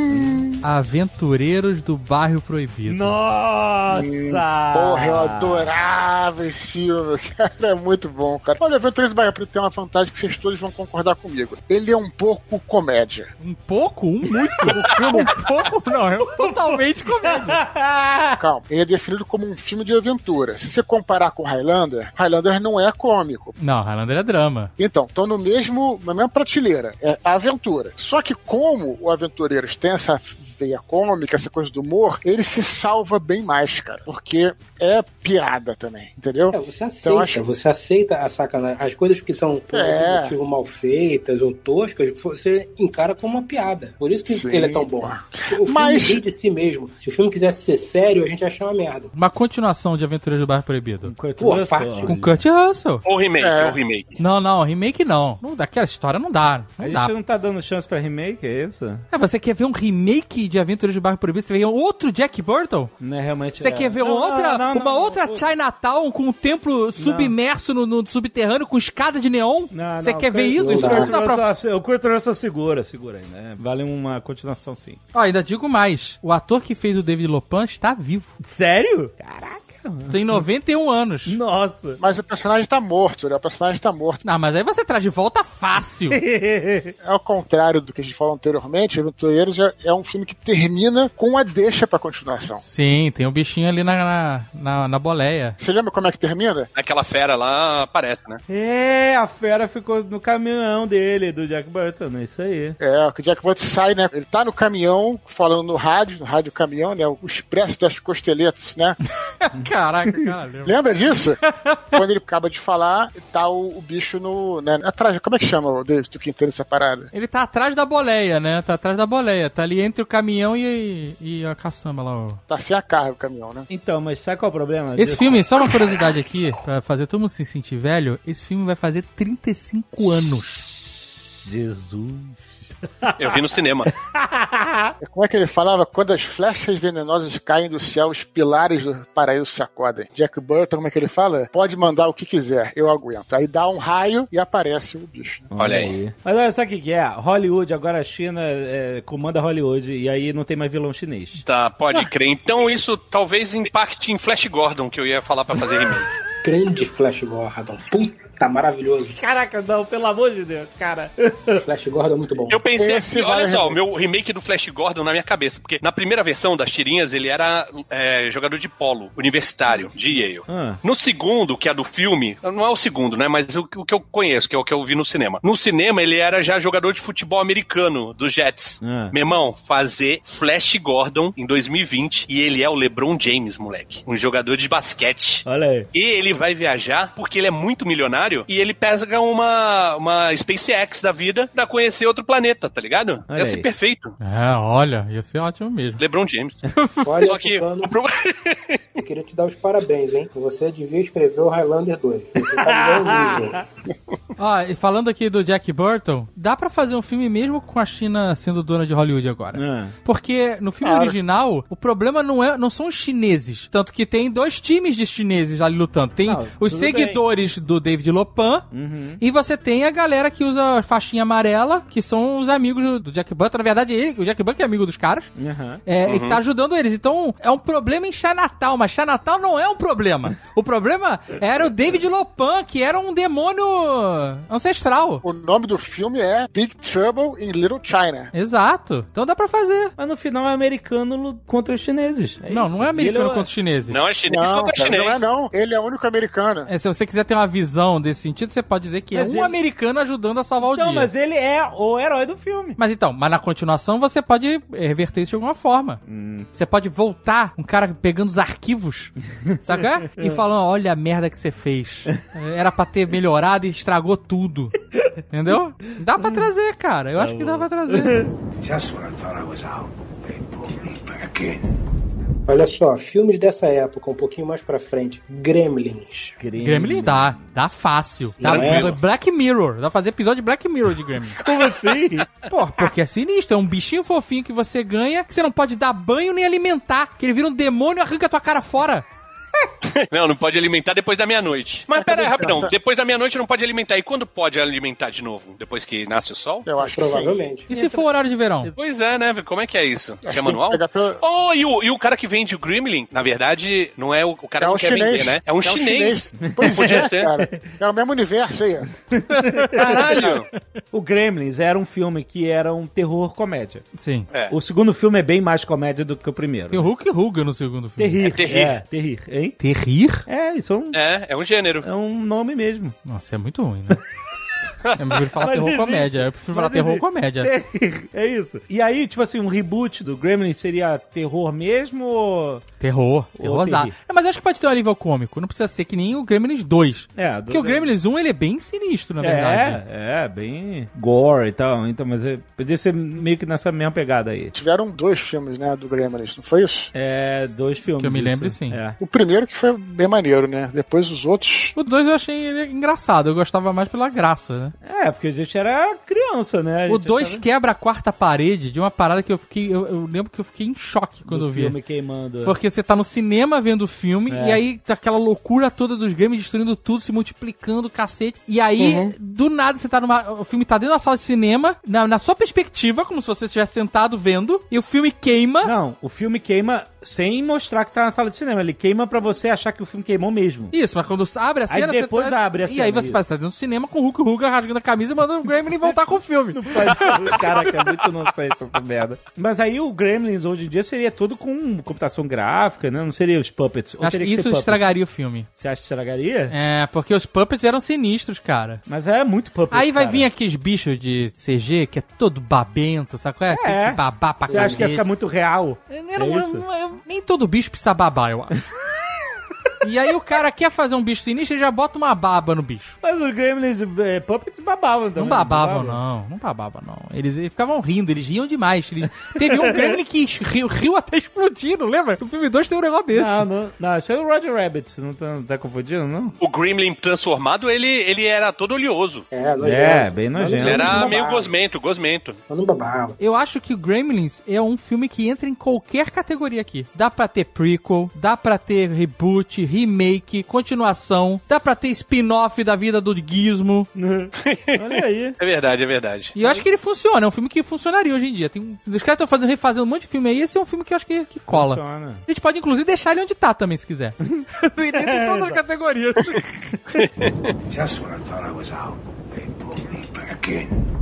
Speaker 6: Aventureiros do Bairro Proibido.
Speaker 2: Nossa!
Speaker 3: Porra, eu adorava esse filme, cara. É muito bom, cara. Olha, Aventureiros do Bairro Preto tem uma vantagem que vocês todos vão concordar comigo. Ele é um pouco comédia.
Speaker 6: Um pouco? Um muito? um pouco não, é totalmente comédia.
Speaker 3: Calma, ele é definido como um filme de aventura. Se você comparar com Highlander, Highlander não é cômico.
Speaker 6: Não, Highlander é drama.
Speaker 3: Então, estão no mesmo, na mesma prateleira. É a aventura. Só que como o Aventureiros tem essa veia cômica, essa coisa do humor, ele se salva bem mais, cara. Porque é piada também, entendeu?
Speaker 5: É, você aceita,
Speaker 3: Então, acho-
Speaker 5: você aceita a sacanagem. As coisas que são por
Speaker 3: É.
Speaker 5: motivo mal feitas ou toscas, você encara como uma piada. Por isso que
Speaker 3: Sim,
Speaker 5: ele é tão bom. O filme
Speaker 3: Mas-
Speaker 5: de si mesmo. Se o filme quisesse ser sério, a gente ia achar uma merda.
Speaker 6: Uma continuação de Aventureiros do Bairro Proibido.
Speaker 2: Kurt
Speaker 5: Pô,
Speaker 2: Russell.
Speaker 5: fácil.
Speaker 6: Com Kurt Russell.
Speaker 4: Ou remake,
Speaker 3: É.
Speaker 4: ou remake.
Speaker 6: Não, não, remake não. não daquela história não dá.
Speaker 2: A
Speaker 6: Não
Speaker 2: gente
Speaker 6: dá.
Speaker 2: não tá dando chance pra remake, é isso?
Speaker 6: É, você quer ver um remake de Aventureiros do Bairro Proibido? Você quer ver um outro Jack Burton?
Speaker 2: Não é realmente.
Speaker 6: Você
Speaker 2: é.
Speaker 6: quer ver
Speaker 2: Não,
Speaker 6: outra,
Speaker 2: não, não,
Speaker 6: uma outra. Chinatown com um templo submerso no, no subterrâneo com escada de neon?
Speaker 2: Não,
Speaker 6: Você quer ver isso?
Speaker 5: não
Speaker 2: O
Speaker 5: dá.
Speaker 2: Kurt
Speaker 6: Não dá pra-
Speaker 2: Russell- O Kurt Russell segura, segura aí, né? Vale uma continuação sim.
Speaker 6: Ó, ainda digo mais. O ator que fez o David Lopan está vivo.
Speaker 2: Sério? Caraca.
Speaker 6: Tem 91 anos.
Speaker 2: Nossa.
Speaker 3: Mas o personagem tá morto, né? O personagem tá morto.
Speaker 6: Não, mas aí você traz de volta fácil.
Speaker 3: Ao contrário do que a gente falou anteriormente, Aventureiros é, é um filme que termina com a deixa pra continuação.
Speaker 6: Sim, tem um bichinho ali na, na, na, na boleia.
Speaker 3: Você lembra como é que termina?
Speaker 4: Aquela fera lá aparece, né?
Speaker 2: É, a fera ficou no caminhão dele, do Jack Burton, é isso aí.
Speaker 3: É, que o Jack Burton sai, né? Ele tá no caminhão, falando no rádio, no rádio caminhão, né? O expresso das costeletas, né?
Speaker 6: Caraca, caralho.
Speaker 3: Lembra disso? Quando ele acaba de falar, tá o, o bicho no. Né, atrás. Como é que chama o David do Quinteiro essa parada?
Speaker 6: Ele tá atrás da boleia, né? Tá atrás da boleia. Tá ali entre o caminhão e, e a caçamba lá. ó.
Speaker 3: Tá sem a carga o caminhão, né?
Speaker 2: Então, mas sabe qual é o problema?
Speaker 6: Esse filme, só uma curiosidade aqui, pra fazer todo mundo se sentir velho, esse filme vai fazer 35 anos.
Speaker 2: Jesus.
Speaker 4: Eu vi no cinema.
Speaker 3: Como é que ele falava? Quando as flechas venenosas caem do céu, os pilares do paraíso se acodem. Jack Burton, como é que ele fala? Pode mandar o que quiser, eu aguento. Aí dá um raio e aparece o bicho.
Speaker 4: Olha aí.
Speaker 2: Mas olha, sabe o que é? Hollywood, agora a China é, comanda Hollywood e aí não tem mais vilão chinês.
Speaker 4: Tá, pode crer. Então isso talvez impacte em Flash Gordon, que eu ia falar pra fazer remake.
Speaker 5: Grande Flash Gordon. Puta, maravilhoso.
Speaker 2: Caraca, não, pelo amor de Deus, cara.
Speaker 5: Flash Gordon é muito bom.
Speaker 4: Eu pensei
Speaker 3: Esse
Speaker 4: assim, olha só, o meu remake do Flash Gordon na minha cabeça, porque na primeira versão das tirinhas ele era é, jogador de polo, universitário, de Yale.
Speaker 2: Ah.
Speaker 4: No segundo, que é do filme, não é o segundo, né, mas o, o que eu conheço, que é o que eu vi no cinema. No cinema ele era já jogador de futebol americano, dos Jets.
Speaker 2: Ah.
Speaker 4: Meu irmão, fazer Flash Gordon em 2020 e ele é o LeBron James, moleque. Um jogador de basquete.
Speaker 2: Olha aí.
Speaker 4: E ele vai viajar porque ele é muito milionário e ele pega uma, uma SpaceX da vida pra conhecer outro planeta, tá ligado?
Speaker 2: Olha
Speaker 4: Ia ser
Speaker 2: aí.
Speaker 4: perfeito.
Speaker 6: É, olha, ia ser ótimo mesmo.
Speaker 4: LeBron James.
Speaker 5: Olha,
Speaker 4: Só que.
Speaker 5: Tucano,
Speaker 4: o pro-
Speaker 5: eu queria te dar os parabéns, hein? Você devia escrever o Highlander 2. Você tá.
Speaker 6: Ó, e falando aqui do Jack Burton, dá pra fazer um filme mesmo com a China sendo dona de Hollywood agora.
Speaker 2: Ah.
Speaker 6: Porque no filme
Speaker 3: Claro.
Speaker 6: original, o problema não, é, não são os chineses. Tanto que tem dois times de chineses ali lutando. Tem
Speaker 2: Não,
Speaker 6: os seguidores do David Lopan
Speaker 2: Uhum.
Speaker 6: e você tem a galera que usa faixinha amarela, que são os amigos do- Jack Burton. Na verdade, ele, o Jack Burton é amigo dos caras.
Speaker 2: Aham.
Speaker 6: É, E tá ajudando eles. Então, é um problema em Chinatown, mas Chinatown não é um problema. O problema era o David Lopan, que era um demônio ancestral.
Speaker 3: O nome do filme é Big Trouble in Little China.
Speaker 6: Exato. Então dá pra fazer.
Speaker 2: Mas no final é americano contra os chineses. É
Speaker 6: não,
Speaker 2: isso.
Speaker 6: não é americano
Speaker 2: Ele
Speaker 6: contra os chineses.
Speaker 4: Não é chinês
Speaker 3: Não,
Speaker 4: contra
Speaker 3: cara, não é
Speaker 4: chinês.
Speaker 3: não. Ele é o único americano.
Speaker 6: É, se você quiser ter uma visão desse sentido, você pode dizer que
Speaker 2: Mas
Speaker 6: é um
Speaker 2: ele-
Speaker 6: americano ajudando a salvar o
Speaker 2: Não,
Speaker 6: dia.
Speaker 2: mas ele é o herói do filme.
Speaker 6: Mas então, mas na continuação você pode eh, reverter isso de alguma forma. Você pode voltar, um cara pegando os arquivos, sabe? é? E falando, olha a merda que você fez. Eh, Era pra ter melhorado e estragou tudo. Entendeu? Dá pra trazer, cara. Eu acho que dá pra trazer.
Speaker 7: Just when I thought I was out, they me back in.
Speaker 5: Olha só, filmes dessa época, um pouquinho mais pra frente. Gremlins.
Speaker 6: Gremlins dá. Dá fácil. Dá
Speaker 4: Tranquilo.
Speaker 6: Black Mirror. Dá pra fazer episódio de Black Mirror de Gremlins.
Speaker 2: Como assim?
Speaker 6: Pô, porque é sinistro. É um bichinho fofinho que você ganha, que você não pode dar banho nem alimentar. Que ele vira um demônio e arranca a tua cara fora.
Speaker 4: Não, não pode alimentar depois da meia-noite. Mas pera aí, rapidão. Depois da meia-noite não pode alimentar. E quando pode alimentar de novo? Depois que nasce o sol?
Speaker 3: Eu acho que sim.
Speaker 5: Provavelmente.
Speaker 6: E se for horário de verão?
Speaker 4: Pois é, né? Como é que é isso?
Speaker 3: Acho
Speaker 4: Que é
Speaker 3: que
Speaker 4: manual?
Speaker 3: que pelo-
Speaker 4: Oh, e o, e o cara que vende o Gremlin, na verdade, não é o, o cara
Speaker 3: É
Speaker 4: que
Speaker 3: um
Speaker 4: quer
Speaker 3: chinês.
Speaker 4: vender, né? É um chinês.
Speaker 3: Pois
Speaker 4: Podia
Speaker 3: é,
Speaker 4: ser.
Speaker 3: cara. É o mesmo universo aí. ó.
Speaker 4: Caralho!
Speaker 2: o Gremlins era um filme que era um terror comédia.
Speaker 6: Sim.
Speaker 4: É.
Speaker 2: O segundo filme é bem mais comédia do que o primeiro.
Speaker 6: Tem o Hulk Huga no segundo filme.
Speaker 2: Terrir.
Speaker 4: É terrir.
Speaker 2: É, terrir, hein?
Speaker 6: Terrir?
Speaker 2: É, isso é um,
Speaker 4: É, é um gênero.
Speaker 2: é um nome mesmo.
Speaker 6: Nossa, é muito ruim, né? Eu prefiro falar terror
Speaker 2: existe.
Speaker 6: comédia. Eu prefiro falar
Speaker 2: Mas
Speaker 6: terror
Speaker 2: existe.
Speaker 6: comédia.
Speaker 2: É isso. E aí, tipo assim, um reboot do Gremlin seria terror mesmo ou...
Speaker 6: Terror.
Speaker 2: Ou
Speaker 6: Terrorzado. É, mas acho que pode ter um alívio cômico. Não precisa ser que nem o Gremlins 2.
Speaker 2: É, do
Speaker 6: Porque o Gremlins 1 ele é bem sinistro, na verdade.
Speaker 2: É, é, bem gore e tal. Então, mas é, podia ser meio que nessa mesma pegada aí.
Speaker 3: Tiveram dois filmes, né, do Gremlins, não foi isso?
Speaker 2: É, dois filmes.
Speaker 6: Que eu me
Speaker 2: isso.
Speaker 6: lembre, sim.
Speaker 2: É.
Speaker 3: O primeiro que foi bem maneiro, né? Depois os outros.
Speaker 6: O 2 eu achei engraçado. Eu gostava mais pela graça, né?
Speaker 2: É, porque a gente era criança, né? A
Speaker 6: O
Speaker 2: gente
Speaker 6: 2
Speaker 2: achava-
Speaker 6: quebra a quarta parede de uma parada que eu fiquei. Eu, eu lembro que eu fiquei em choque quando
Speaker 2: do
Speaker 6: eu vi.
Speaker 2: filme queimando.
Speaker 6: Porque você tá no cinema vendo o filme,
Speaker 2: É.
Speaker 6: e aí tá aquela loucura toda dos games destruindo tudo, se multiplicando, cacete. E aí,
Speaker 3: Uhum.
Speaker 6: do nada, você tá numa. O filme tá dentro da sala de cinema, na, na sua perspectiva, como se você estivesse sentado vendo, e o filme queima.
Speaker 2: Não, o filme queima sem mostrar que tá na sala de cinema. Ele queima pra você achar que o filme queimou mesmo.
Speaker 6: Isso, mas quando abre a
Speaker 2: Aí
Speaker 6: cena.
Speaker 2: depois
Speaker 6: você tá...
Speaker 2: abre a
Speaker 6: E
Speaker 2: cena,
Speaker 6: aí você
Speaker 2: isso.
Speaker 6: tá dentro do cinema com o Hulk Hogan rasgando a camisa e mandando o Gremlin voltar com o filme.
Speaker 2: Caraca, é muito nonsense essa merda. Mas aí o Gremlins hoje em dia seria todo com computação gráfica, né? Não seria os puppets. Ou
Speaker 6: Acho que
Speaker 2: teria que
Speaker 6: isso estragaria o filme.
Speaker 2: Você acha que estragaria?
Speaker 6: É, porque os puppets eram sinistros, cara.
Speaker 2: Mas é muito puppet.
Speaker 6: Aí vai
Speaker 2: cara.
Speaker 6: vir aqueles bichos de CG que é todo babento, sabe qual é?
Speaker 2: É.
Speaker 6: que babar pra
Speaker 2: Você acha que ia ficar muito real?
Speaker 6: Eu não-
Speaker 2: É
Speaker 6: eu- eu- nem todo bicho precisa babar, eu acho. E aí o cara quer fazer um bicho sinistro e já bota uma baba no bicho.
Speaker 2: Mas os Gremlins é, puppets babavam também.
Speaker 6: Não babavam, não. Não babavam, não. Eles, eles ficavam rindo, eles riam demais. Eles... Teve um Gremlin que riu, riu até explodir, não lembra? No filme 2 tem um negócio desse.
Speaker 2: Não, não, não, isso é o Roger Rabbit, não tá, não tá confundindo, não?
Speaker 4: O Gremlin transformado, ele, ele era todo oleoso.
Speaker 5: É, nojento.
Speaker 2: É, bem nojento.
Speaker 4: Ele era meio gosmento, gosmento.
Speaker 5: Eu não babava.
Speaker 6: Eu acho que o Gremlins é um filme que entra em qualquer categoria aqui. Dá pra ter prequel, dá pra ter reboot, remake, continuação, dá pra ter spin-off da vida do Gizmo.
Speaker 2: Olha aí.
Speaker 4: É verdade, é verdade.
Speaker 6: E eu acho que ele funciona, é um filme que funcionaria hoje em dia. Tem, os caras estão fazendo, refazendo um monte de filme aí, esse é um filme que eu acho que, que cola.
Speaker 2: Funciona.
Speaker 6: A gente pode, inclusive, deixar ele onde tá também, se quiser. Ele entra em todas as categorias.
Speaker 7: Just when I thought I was out, they pulled me back in.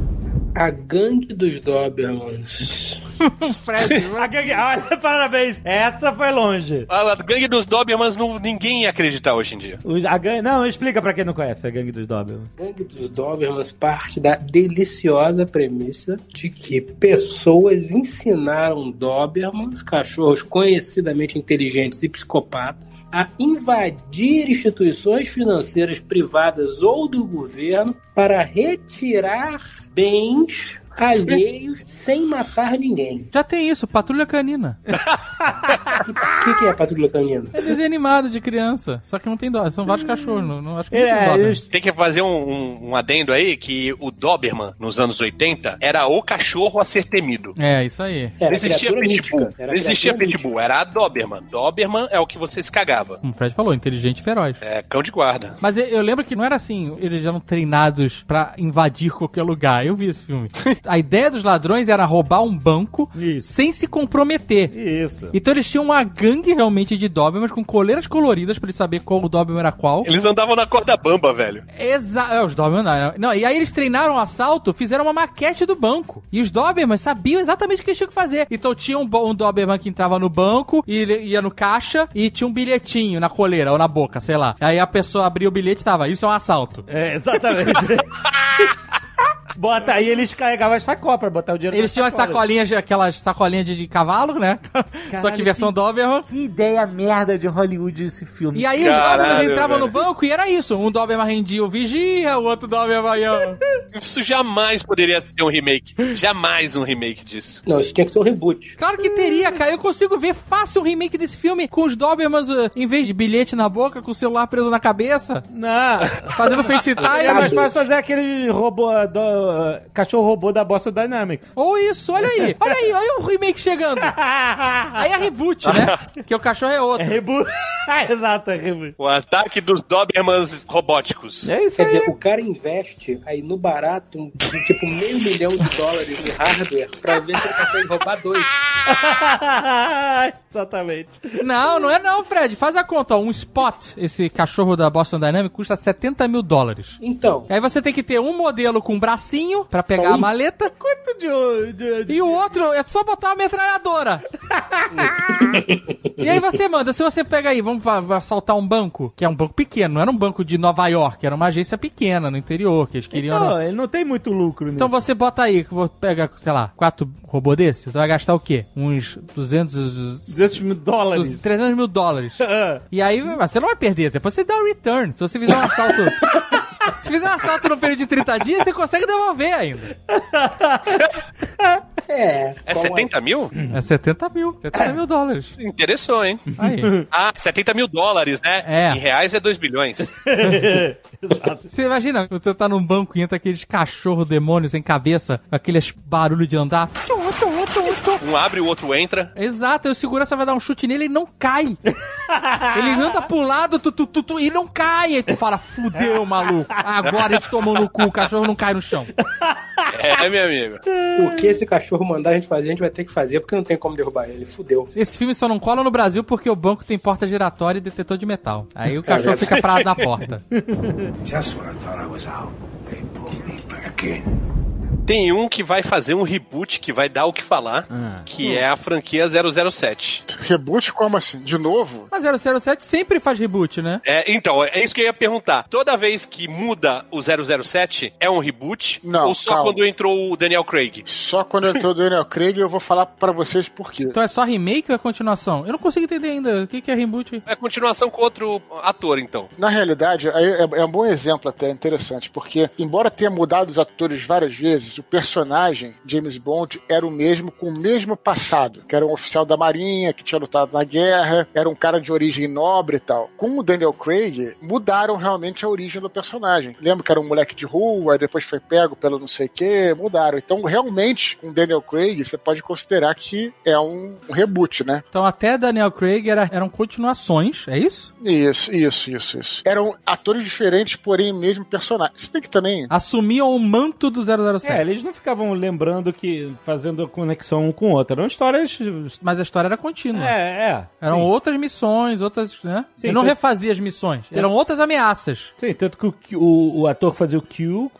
Speaker 5: A gangue dos Dobermans.
Speaker 6: Fred,
Speaker 2: A gangue- Olha, parabéns. Essa foi longe.
Speaker 4: A, a gangue dos Dobermans não, ninguém ia acreditar hoje em dia.
Speaker 2: O- a gangue, não, explica pra quem não conhece a gangue dos Dobermans.
Speaker 5: A gangue dos Dobermans parte da deliciosa premissa de que pessoas ensinaram Dobermans, cachorros conhecidamente inteligentes e psicopatas, a invadir instituições financeiras privadas ou do governo para retirar bens alheios sem matar ninguém.
Speaker 6: Já tem isso, Patrulha Canina.
Speaker 5: O que, que é a patrulha canina?
Speaker 6: É desenho animado de criança. Só que não tem dó. São vários cachorros. Não, não acho que não tem
Speaker 2: É,
Speaker 6: dó. né?
Speaker 2: eles-
Speaker 4: Tem que fazer um, um- um adendo aí que o Doberman, nos anos 80, era o cachorro a ser temido.
Speaker 6: É, isso aí.
Speaker 5: Era
Speaker 4: não existia Pitbull. não existia Pitbull, era a Doberman. Doberman é o que você se cagava.
Speaker 6: Como o Fred falou, inteligente e feroz.
Speaker 4: É cão de guarda.
Speaker 6: Mas eu, eu lembro que não era assim, eles eram treinados pra invadir qualquer lugar. Eu vi esse filme. A ideia dos ladrões era roubar um banco
Speaker 2: Isso.
Speaker 6: sem se comprometer.
Speaker 2: Isso.
Speaker 6: Então eles tinham uma gangue realmente de Dobermans com coleiras coloridas pra eles saber qual o Doberman era qual.
Speaker 4: Eles andavam na corda bamba, velho.
Speaker 6: Exato. É, os Dobermans não, não. E aí eles treinaram o assalto, fizeram uma maquete do banco. E os Dobermans sabiam exatamente o que eles tinham que fazer. Então tinha um, um Doberman que entrava no banco e ele ia no caixa e tinha um bilhetinho na coleira ou na boca, sei lá. Aí a pessoa abria o bilhete e tava, isso é um assalto.
Speaker 2: É, exatamente. Bota aí, eles carregavam as sacolas pra botar o dinheiro
Speaker 6: Eles tinham as sacolinhas, aquelas sacolinhas de, de cavalo, né? Só que versão
Speaker 2: que-
Speaker 6: Doberman.
Speaker 2: Que ideia merda de Hollywood esse filme.
Speaker 6: E aí os
Speaker 4: Caralho,
Speaker 6: Dobermans entravam
Speaker 4: velho.
Speaker 6: no banco e era isso. Um Doberman rendia o vigia, o outro Doberman ia...
Speaker 4: Isso jamais poderia ter um remake. Jamais um remake disso.
Speaker 5: Não, isso tinha que ser um reboot.
Speaker 6: Claro que teria, cara. Eu consigo ver fácil o remake desse filme com os Dobermans, uh, em vez de bilhete na boca, com o celular preso na cabeça,
Speaker 2: Não.
Speaker 6: fazendo FaceTime.
Speaker 2: É mais fácil fazer aquele robô, do, cachorro robô da Boston Dynamics.
Speaker 6: Ou isso, olha aí. Olha aí, olha o remake chegando. Aí é reboot, né? Porque o cachorro é
Speaker 2: É
Speaker 6: outro.
Speaker 2: reboot. Ah, Exato, é reboot.
Speaker 4: O ataque dos Dobermans robóticos.
Speaker 2: É isso
Speaker 5: Quer
Speaker 2: aí.
Speaker 5: dizer, o cara investe aí no barato, um- de, tipo, meio milhão de dólares em hardware pra ver se ele consegue roubar dois.
Speaker 2: Exatamente.
Speaker 6: Não, não é não, Fred. Faz a conta. ó. Um Spot, esse cachorro da Boston Dynamics, custa 70 mil dólares.
Speaker 5: Então,
Speaker 6: Aí você tem que ter um modelo com um bracinho pra pegar a maleta.
Speaker 2: Quanto de, de, de-
Speaker 6: E o outro é só botar uma metralhadora. e aí você manda, se você pega aí, vamos vamos va- va- assaltar um banco, que é um banco pequeno, não era um banco de Nova York, era uma agência pequena no interior, que eles queriam...
Speaker 2: Então, ele não tem muito lucro.
Speaker 6: Então você bota aí, que vou pegar, sei lá, quatro robôs desses, você vai gastar o quê? Uns 200,
Speaker 2: 200 mil dólares.
Speaker 6: 200 300 mil dólares.
Speaker 2: Ah,
Speaker 6: E aí, você não vai perder, depois você dá o return. Se você fizer um assalto... se fizer um assalto no período de 30 dias, você consegue devolver ainda.
Speaker 5: É.
Speaker 4: É
Speaker 5: como
Speaker 4: 70 mil?
Speaker 6: É 70 mil, 70 mil dólares.
Speaker 4: Interessou, hein?
Speaker 6: Aí.
Speaker 4: Ah, 70 mil dólares, né?
Speaker 6: É.
Speaker 4: Em reais é 2 bilhões.
Speaker 6: Você imagina, você tá num banco e entra aqueles cachorro demônios sem cabeça, aqueles barulhos de andar.
Speaker 4: Um abre, o outro entra.
Speaker 6: Exato, aí o segurança vai dar um chute nele e não cai. ele anda pro lado tu, tu, tu, tu, e não cai. Aí tu fala, fudeu, maluco. Agora a gente tomou no cu, o cachorro não cai no chão.
Speaker 4: É, meu amigo.
Speaker 5: O que esse cachorro mandar a gente fazer, a gente vai ter que fazer, porque não tem como derrubar ele. Fudeu.
Speaker 6: Esse filme só não cola no Brasil porque o banco tem porta giratória e detetor de metal. Aí o cachorro fica parado na porta.
Speaker 7: Just when I thought I was out, they pulled me back in.
Speaker 4: Tem um que vai fazer um reboot que vai dar o que falar,
Speaker 2: Ah.
Speaker 4: que é a franquia 007.
Speaker 3: Reboot como assim? De novo?
Speaker 6: Mas 007 sempre faz reboot, né?
Speaker 4: É, então, é isso que eu ia perguntar. Toda vez que muda o 007, é um reboot?
Speaker 3: Não,
Speaker 4: Ou só
Speaker 3: calma.
Speaker 4: quando entrou o Daniel Craig?
Speaker 3: Só quando entrou o Daniel Craig eu vou falar pra vocês por quê.
Speaker 6: Então é só remake ou é continuação? Eu não consigo entender ainda. O que é reboot?
Speaker 4: É continuação com outro ator, então.
Speaker 3: Na realidade, é, é um bom exemplo até, interessante, porque embora tenha mudado os atores várias vezes, o personagem James Bond era o mesmo, com o mesmo passado, que era um oficial da marinha, que tinha lutado na guerra, era um cara de origem nobre e tal. Com o Daniel Craig, mudaram realmente a origem do personagem. Lembra que era um moleque de rua, depois foi pego pelo não sei o que, mudaram. Então, realmente, com o Daniel Craig, você pode considerar que é um, um reboot, né?
Speaker 6: Então até Daniel Craig era, eram continuações, é isso?
Speaker 3: Isso, isso, isso, isso. Eram atores diferentes, porém mesmo personagem. Se bem que também
Speaker 6: Assumiam o manto do 007.
Speaker 2: É, eles não ficavam lembrando que, fazendo a conexão um com o outro. Eram histórias.
Speaker 6: Mas a história era contínua.
Speaker 2: É, é.
Speaker 6: Eram
Speaker 2: sim.
Speaker 6: outras missões, outras, né?
Speaker 2: Sim,
Speaker 6: Ele não
Speaker 2: então-
Speaker 6: refazia as missões. Eram outras ameaças.
Speaker 2: Sim, tanto que o, o, o ator que fazia o Q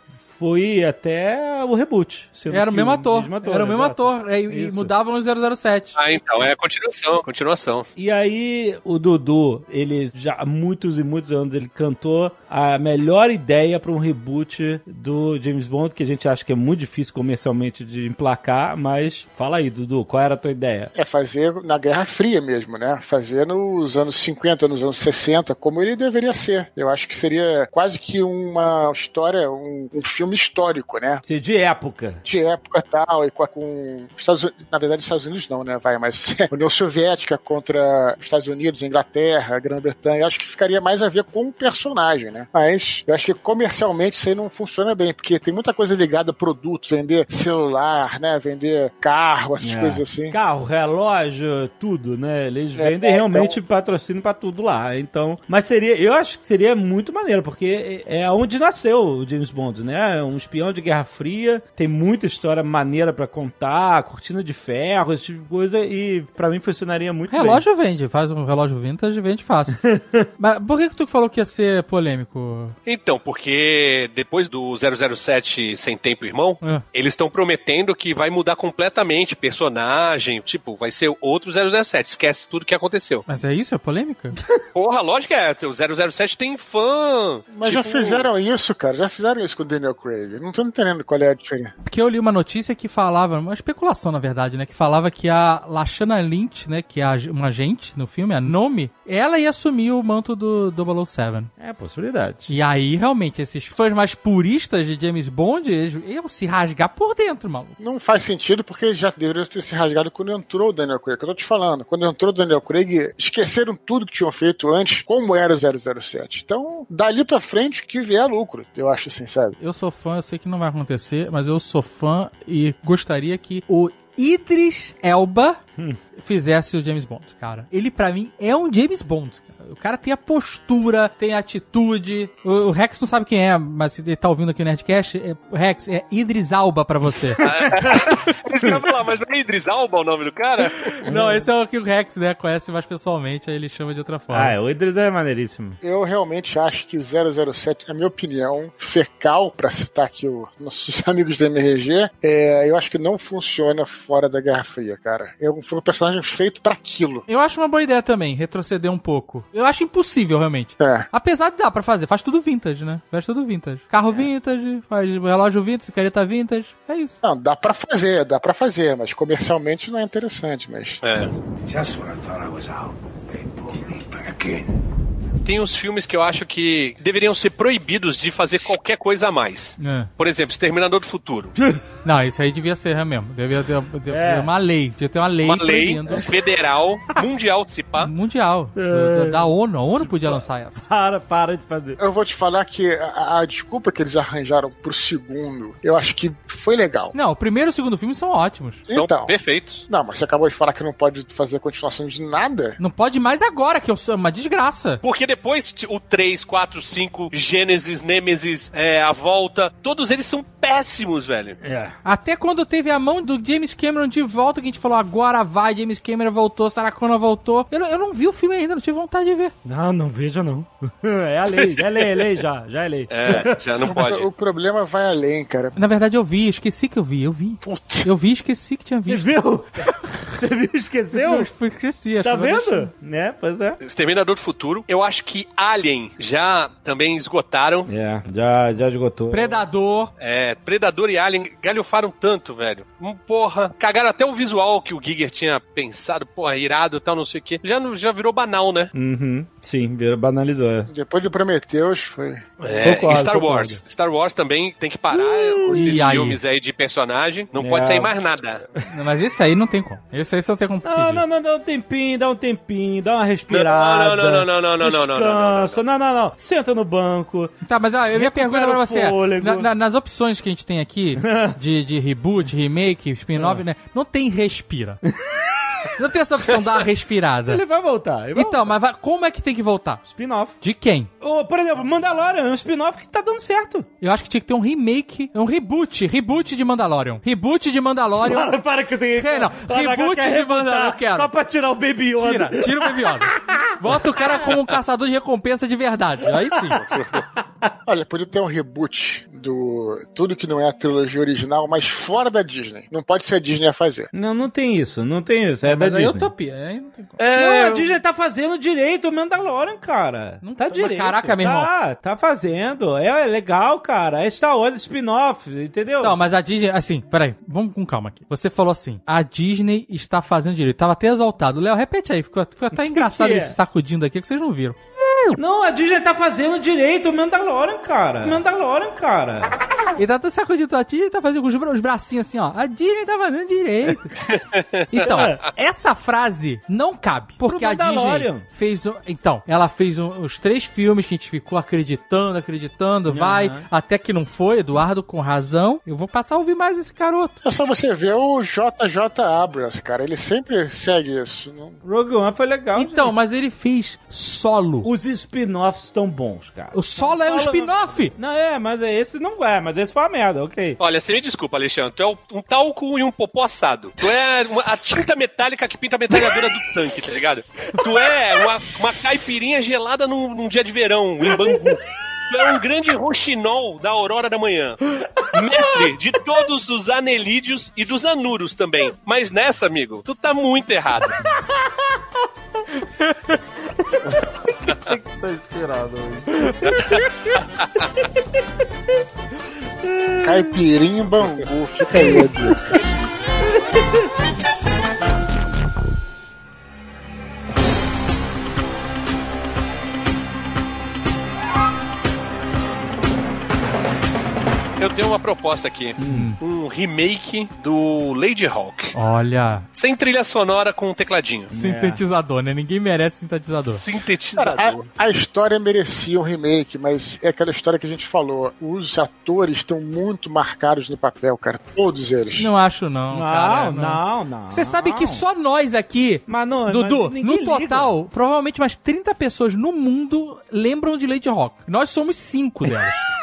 Speaker 2: foi até o reboot. sendo
Speaker 6: Era o mesmo ator.
Speaker 2: mesmo
Speaker 6: Era o mesmo
Speaker 2: exato.
Speaker 6: ator. É, E, e mudavam no 007.
Speaker 4: Ah, então, é continuação, continuação.
Speaker 2: E aí, o Dudu, ele já há muitos e muitos anos, ele cantou a melhor ideia para um reboot do James Bond, que a gente acha que é muito difícil comercialmente de emplacar, mas fala aí, Dudu, qual era a tua ideia?
Speaker 3: é fazer na Guerra Fria mesmo, né? Fazer nos anos 50, nos anos 60, como ele deveria ser. Eu acho que seria quase que uma história, um, um filme histórico, né?
Speaker 2: Ser de época.
Speaker 3: De época e tal, e com, com Estados Unidos, na verdade, Estados Unidos não, né? Vai, mas União Soviética contra os Estados Unidos, Inglaterra, Grã-Bretanha, acho que ficaria mais a ver com o personagem, né? Mas eu acho que comercialmente isso aí não funciona bem, porque tem muita coisa ligada a produtos, vender celular, né? Vender carro, essas
Speaker 2: É.
Speaker 3: coisas assim.
Speaker 2: Carro, relógio, tudo, né? Eles
Speaker 3: É,
Speaker 2: vendem
Speaker 3: é,
Speaker 2: realmente patrocínio pra tudo lá. Então, mas seria, eu acho que seria muito maneiro, porque é onde nasceu o James Bond, né? Um espião de Guerra Fria, tem muita história maneira pra contar, cortina de ferro, esse tipo de coisa, e pra mim funcionaria muito
Speaker 6: Relógio vende, faz um relógio vintage, vende fácil. Mas por que, que tu falou que ia ser polêmico?
Speaker 4: Então, porque depois do 007 Sem Tempo Irmão,
Speaker 6: É.
Speaker 4: eles estão prometendo que vai mudar completamente personagem, tipo, vai ser outro 007, esquece tudo que aconteceu.
Speaker 6: Mas é isso? É polêmica?
Speaker 4: Porra, lógico que é, o 007 tem fã.
Speaker 3: Mas já
Speaker 4: tipo,
Speaker 3: fizeram isso, cara. Já fizeram isso com o Daniel Craig. Não tô entendendo qual é a diferença.
Speaker 6: Porque eu li uma notícia que falava, uma especulação na verdade, né? Que falava que a Lashana Lynch, né? Que é uma agente no filme, a Nome, ela ia assumir o manto do 007.
Speaker 2: É, possibilidade.
Speaker 6: E aí, realmente, esses fãs mais puristas de James Bond, eles iam se rasgar por dentro, maluco.
Speaker 3: Não faz sentido porque já deveria ter se rasgado quando entrou o Daniel Craig. Eu tô te falando. Quando entrou o Daniel Craig, esqueceram tudo que tinham feito antes, como era o 007. Então, dali pra frente, que vier lucro. Eu acho assim, sabe?
Speaker 6: Eu sou fã, eu sei que não vai acontecer, mas eu sou fã e gostaria que o Idris Elba fizesse o James Bond, cara. Ele, pra mim, é um James Bond. cara. O cara tem a postura, tem a atitude. O, o Rex não sabe quem é, mas se ele tá ouvindo aqui o Nerdcast, é, o Rex, é Idris Alba pra você.
Speaker 4: Isso que eu ia falar, mas não é Idris Alba o nome do cara?
Speaker 6: não, esse é o que o Rex, né, conhece mais pessoalmente, aí ele chama de outra forma.
Speaker 2: Ah, é, o Idris é maneiríssimo.
Speaker 3: Eu realmente acho que 007, na minha opinião, fecal, pra citar aqui os nossos amigos da MRG, é, eu acho que não funciona fora da Guerra Fria, cara. É um foi um personagem feito pra aquilo.
Speaker 6: Eu acho uma boa ideia também, retroceder um pouco. Eu acho impossível, realmente.
Speaker 3: É.
Speaker 6: Apesar de dar pra fazer, faz tudo vintage, né? Faz tudo vintage. Carro vintage, faz relógio vintage, careta vintage. É isso.
Speaker 3: Não, dá pra fazer, dá pra fazer, mas comercialmente não é interessante, mas.
Speaker 4: É.
Speaker 7: Just when I thought I was out, they pulled me back in.
Speaker 4: Tem uns filmes que eu acho que deveriam ser proibidos de fazer qualquer coisa a mais.
Speaker 6: É.
Speaker 4: Por exemplo, Exterminador do Futuro.
Speaker 6: Não, isso aí devia ser mesmo. Devia ter, devia
Speaker 2: É.
Speaker 6: ter uma lei. Devia ter uma lei
Speaker 4: Uma lei
Speaker 6: proibindo.
Speaker 4: federal, mundial, se pá.
Speaker 6: Mundial.
Speaker 2: É.
Speaker 6: Da, da ONU. A ONU podia lançar essa.
Speaker 2: Para, para de fazer.
Speaker 3: Eu vou te falar que a, a desculpa que eles arranjaram pro segundo, eu acho que foi legal.
Speaker 6: Não, o primeiro e o segundo filme são ótimos.
Speaker 4: São
Speaker 3: Então.
Speaker 4: perfeitos.
Speaker 3: Não, mas você acabou de falar que não pode fazer continuação de nada.
Speaker 6: Não pode mais agora, que é uma desgraça.
Speaker 4: Porque depois o 3, 4, 5, Gênesis, Nemesis, é, A Volta, todos eles são péssimos, velho.
Speaker 2: É.
Speaker 6: Até quando teve a mão do James Cameron de volta, que a gente falou, agora vai, James Cameron voltou, Sarah Connor voltou. Eu, não- eu não vi o filme ainda, não tive vontade de ver.
Speaker 2: Não, não veja não. É a lei, é lei, é lei já, já é lei.
Speaker 4: É, já não pode.
Speaker 3: O problema vai além, cara.
Speaker 6: Na verdade, eu vi, esqueci que eu vi, eu vi.
Speaker 3: Putz.
Speaker 6: Eu vi, esqueci que tinha
Speaker 2: Você
Speaker 6: visto.
Speaker 2: viu? Você viu? Esqueceu?
Speaker 6: Eu esqueci. acho
Speaker 2: Tá vendo? Né? Pois é.
Speaker 4: Exterminador do Futuro. Eu acho que Alien já também esgotaram.
Speaker 2: É, já, já esgotou.
Speaker 6: Predador.
Speaker 4: É, Predador e Alien galhofaram tanto, velho. Hum, Porra, cagaram até o visual que o Giger tinha pensado, porra, irado e tal, não sei o quê. Já, não- já virou banal, né?
Speaker 2: Uhum. Sim, vira- banalizou. é.
Speaker 3: Depois de Prometheus foi.
Speaker 4: É,
Speaker 2: Concordo,
Speaker 4: e Star
Speaker 2: concordo.
Speaker 4: Wars. Star Wars também tem que parar esses
Speaker 6: e aí?
Speaker 4: filmes aí de personagem. Não
Speaker 2: É.
Speaker 4: pode sair mais nada.
Speaker 6: Não, Mas esse aí não tem como. Esse aí não tem como
Speaker 2: Não,
Speaker 6: pedir.
Speaker 2: não, não, dá um tempinho, dá um tempinho, dá uma respirada.
Speaker 4: Não, não, não, não, não, não, não, não, não, não, não, não.
Speaker 2: Descansa. Não, não, não. Senta no banco.
Speaker 6: Tá, mas a minha pergunta pra você é,
Speaker 2: fôlego.
Speaker 6: na- na- nas opções que a gente tem aqui, de, de reboot, remake, spin-off,
Speaker 2: Ah.
Speaker 6: né, não tem respira. não tem essa opção da respirada.
Speaker 2: Ele vai voltar. ele vai
Speaker 6: Então, mas vai- como é que tem que voltar?
Speaker 2: voltar. Spin-off.
Speaker 6: De quem?
Speaker 2: Por exemplo, Mandalorian é um spin-off que tá dando certo.
Speaker 6: Eu acho que tinha que ter um remake, um reboot, reboot de Mandalorian. Reboot de Mandalorian.
Speaker 2: Para, para que eu tenho
Speaker 6: Que não, reboot de Mandalorian, eu quero.
Speaker 2: Só pra tirar o Baby Yoda.
Speaker 6: Tira, tira o Baby Yoda. Bota o cara como um caçador de recompensa de verdade. Aí sim.
Speaker 3: Olha, podia ter um reboot do tudo que não é a trilogia original, mas fora da Disney. Não pode ser a Disney a fazer.
Speaker 2: Não, não tem isso, não tem isso. É
Speaker 6: Mas
Speaker 2: da
Speaker 6: aí é
Speaker 2: Disney.
Speaker 6: utopia. Aí não tem como.
Speaker 2: Não, a Disney tá fazendo direito o Mandalorian, cara.
Speaker 6: Não
Speaker 2: tá
Speaker 6: tá-
Speaker 2: direito.
Speaker 6: caraca, meu irmão.
Speaker 2: Tá, tá fazendo. É, é legal, cara. É Star Wars spin-off, entendeu?
Speaker 6: Não, mas a Disney, assim, peraí, vamos com calma aqui. Você falou assim, a Disney está fazendo direito. Tava até exaltado. Léo, repete aí, ficou, ficou até engraçado
Speaker 2: que é?
Speaker 6: sacudindo aqui que vocês não viram.
Speaker 2: Não, a Disney tá fazendo direito o Mandalorian, cara. Mandalorian, cara.
Speaker 6: Ele tá todo sacudindo a Disney tá fazendo com os, bra- os bracinhos assim, ó. A Disney tá fazendo direito. então, essa frase não cabe. Porque a Disney fez. um- Então, ela fez um- os três filmes que a gente ficou acreditando, acreditando, vai, até que não foi. Eduardo com razão. Eu vou passar a ouvir mais esse garoto.
Speaker 3: É só você ver o JJ Abrams, cara. Ele sempre segue isso. Não...
Speaker 2: Rogue One foi legal.
Speaker 6: Então,
Speaker 2: gente.
Speaker 6: mas ele fez solo.
Speaker 2: Os spin-offs estão bons, cara.
Speaker 6: O solo é um
Speaker 2: Solo-
Speaker 6: spin-off.
Speaker 2: Não, é, mas é esse não é, mas esse foi uma merda, ok.
Speaker 4: Olha, você me desculpa, Alexandre. Tu é um talco e um popô assado. Tu é uma- a tinta metálica que pinta a metralhadora do tanque, tá ligado? Tu é uma, uma caipirinha gelada num, num dia de verão, em Bangu. Tu é um grande roxinol da aurora da manhã. Mestre de todos os anelídeos e dos anuros também. Mas nessa, amigo, tu tá muito errado. tá esperado.
Speaker 3: Caipirinha e bangu, fica aí,
Speaker 4: tenho uma proposta aqui. Um remake do Lady Hawk.
Speaker 6: Olha,
Speaker 4: Sem trilha sonora com um tecladinho.
Speaker 6: sintetizador, né? Ninguém merece sintetizador.
Speaker 4: Sintetizador.
Speaker 3: Cara, a, a história merecia um remake, mas é aquela história que a gente falou. Os atores estão muito marcados no papel, cara. Todos eles.
Speaker 6: Não acho não,
Speaker 2: Não,
Speaker 6: cara.
Speaker 2: não, não.
Speaker 6: Você sabe que só nós aqui,
Speaker 2: Mas não,
Speaker 6: Dudu, no total, provavelmente umas 30 pessoas no mundo lembram de Lady Rock. Nós somos cinco delas.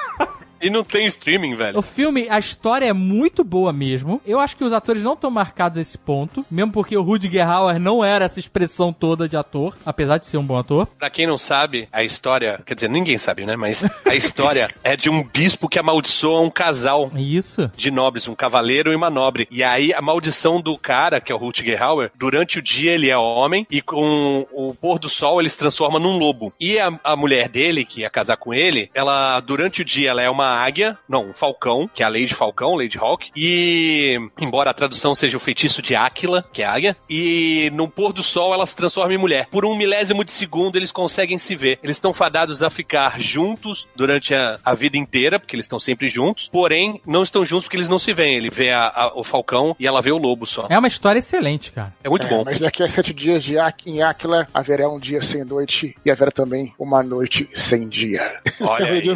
Speaker 4: E não tem streaming, velho.
Speaker 6: O filme, a história é muito boa mesmo. Eu acho que os atores não estão marcados a esse ponto, mesmo porque o Rudiger Hauer não era essa expressão toda de ator, apesar de ser um bom ator.
Speaker 4: Pra quem não sabe, a história, quer dizer, ninguém sabe, né? Mas a história é de um bispo que amaldiçoa um casal
Speaker 6: Isso.
Speaker 4: de nobres, um cavaleiro e uma nobre. E aí a maldição do cara, que é o Rutger Hauer, durante o dia ele é homem e com o pôr do sol ele se transforma num lobo. E a, a mulher dele, que ia casar com ele, ela durante o dia ela é uma águia, não, um falcão, que é a Lady Falcão, Lady Hawk. E embora a tradução seja o feitiço de Áquila, que é a águia, e no pôr do sol ela se transforma em mulher. Por um milésimo de segundo eles conseguem se ver. Eles estão fadados a ficar juntos durante a, a vida inteira, porque eles estão sempre juntos. Porém, não estão juntos porque eles não se veem. Ele vê a- a- o falcão e ela vê o lobo só.
Speaker 6: É uma história excelente, cara.
Speaker 4: É muito
Speaker 3: É,
Speaker 4: bom.
Speaker 3: Mas daqui a sete dias de Á- em Áquila haverá um dia sem noite e haverá também uma noite sem dia.
Speaker 4: Olha aí.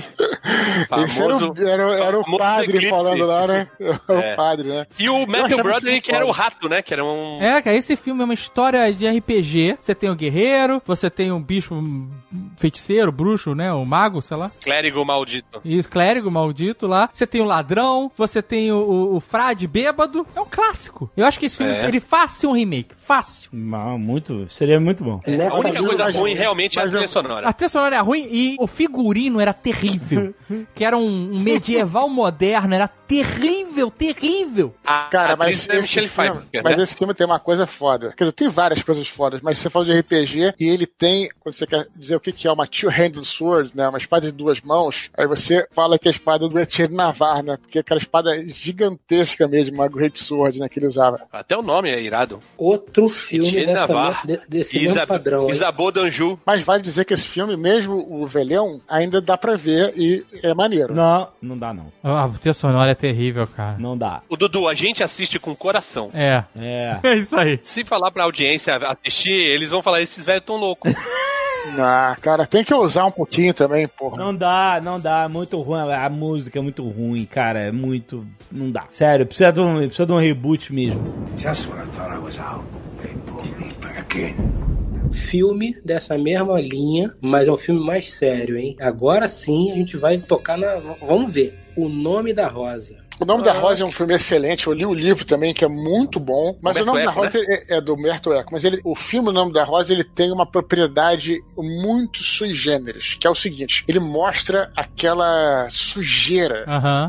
Speaker 3: Esse era,
Speaker 4: Famoso-
Speaker 3: era, era o
Speaker 4: famoso
Speaker 3: padre
Speaker 4: eclipse.
Speaker 3: falando lá, né?
Speaker 4: É.
Speaker 3: O padre, né?
Speaker 4: E o Matthew Broderick,
Speaker 3: isso
Speaker 4: que era o rato, né? Que era um.
Speaker 6: É, cara, esse filme é uma história de RPG. Você tem o guerreiro, você tem um bicho um feiticeiro, bruxo, né? O mago, sei lá.
Speaker 4: Clérigo maldito.
Speaker 6: E o clérigo maldito lá. Você tem o ladrão, você tem o, o, o frade bêbado. É um clássico. Eu acho que esse filme,
Speaker 4: É.
Speaker 6: ele fácil um remake. Fácil.
Speaker 2: Não, muito, seria muito bom.
Speaker 4: A
Speaker 5: Nessa
Speaker 4: única coisa ruim realmente é a trilha sonora.
Speaker 6: A trilha sonora era ruim e o figurino era terrível. que era um, um medieval moderno, era terrível, terrível.
Speaker 4: A
Speaker 3: Cara, mas,
Speaker 4: é
Speaker 3: esse filme,
Speaker 4: Pfeiffer,
Speaker 3: mas
Speaker 4: né?
Speaker 3: esse filme tem uma coisa foda. Quer dizer, tem várias coisas fodas, mas você falou de RPG e ele tem, quando você quer dizer o que é uma two-handed sword, né? Uma espada de duas mãos, aí você fala que é a espada do Etienne Navarre, né? Porque aquela espada gigantesca mesmo, uma Great Sword, né? Que ele usava.
Speaker 4: Até o nome é irado.
Speaker 5: Outro filme
Speaker 4: Etienne
Speaker 5: dessa,
Speaker 4: Navarre.
Speaker 5: me- de- desse mesmo
Speaker 4: Isa-
Speaker 5: padrão. hein?
Speaker 4: Isabeau d'Anjou.
Speaker 3: Mas vale dizer que esse filme, mesmo o velhão, ainda dá pra ver e é maneiro.
Speaker 2: Não, não dá não.
Speaker 6: A trilha sonora é terrível, cara.
Speaker 2: Não dá.
Speaker 4: O Dudu, a gente assiste com coração.
Speaker 6: É.
Speaker 2: É.
Speaker 6: É isso aí.
Speaker 4: Se falar pra audiência assistir, eles vão falar, esses velhos tão loucos.
Speaker 3: Ah, cara, tem que usar um pouquinho também, porra.
Speaker 2: Não dá, não dá, muito ruim. A música é muito ruim, cara. É muito. Não dá. Sério, precisa de um, precisa de um reboot mesmo.
Speaker 7: Just when I thought I was out, they pulled me back in.
Speaker 5: Filme dessa mesma linha, mas é um filme mais sério, hein? Agora sim a gente vai tocar na. Vamos ver. O nome da Rosa.
Speaker 3: O Nome da Rosa é um filme excelente. Eu li o livro também, que é muito bom. Mas o
Speaker 4: Humberto
Speaker 3: Nome da
Speaker 4: Eco,
Speaker 3: Rosa é, é do Humberto Eco. Mas ele, o filme O Nome da Rosa ele tem uma propriedade muito sui generis, que é o seguinte: ele mostra aquela sujeira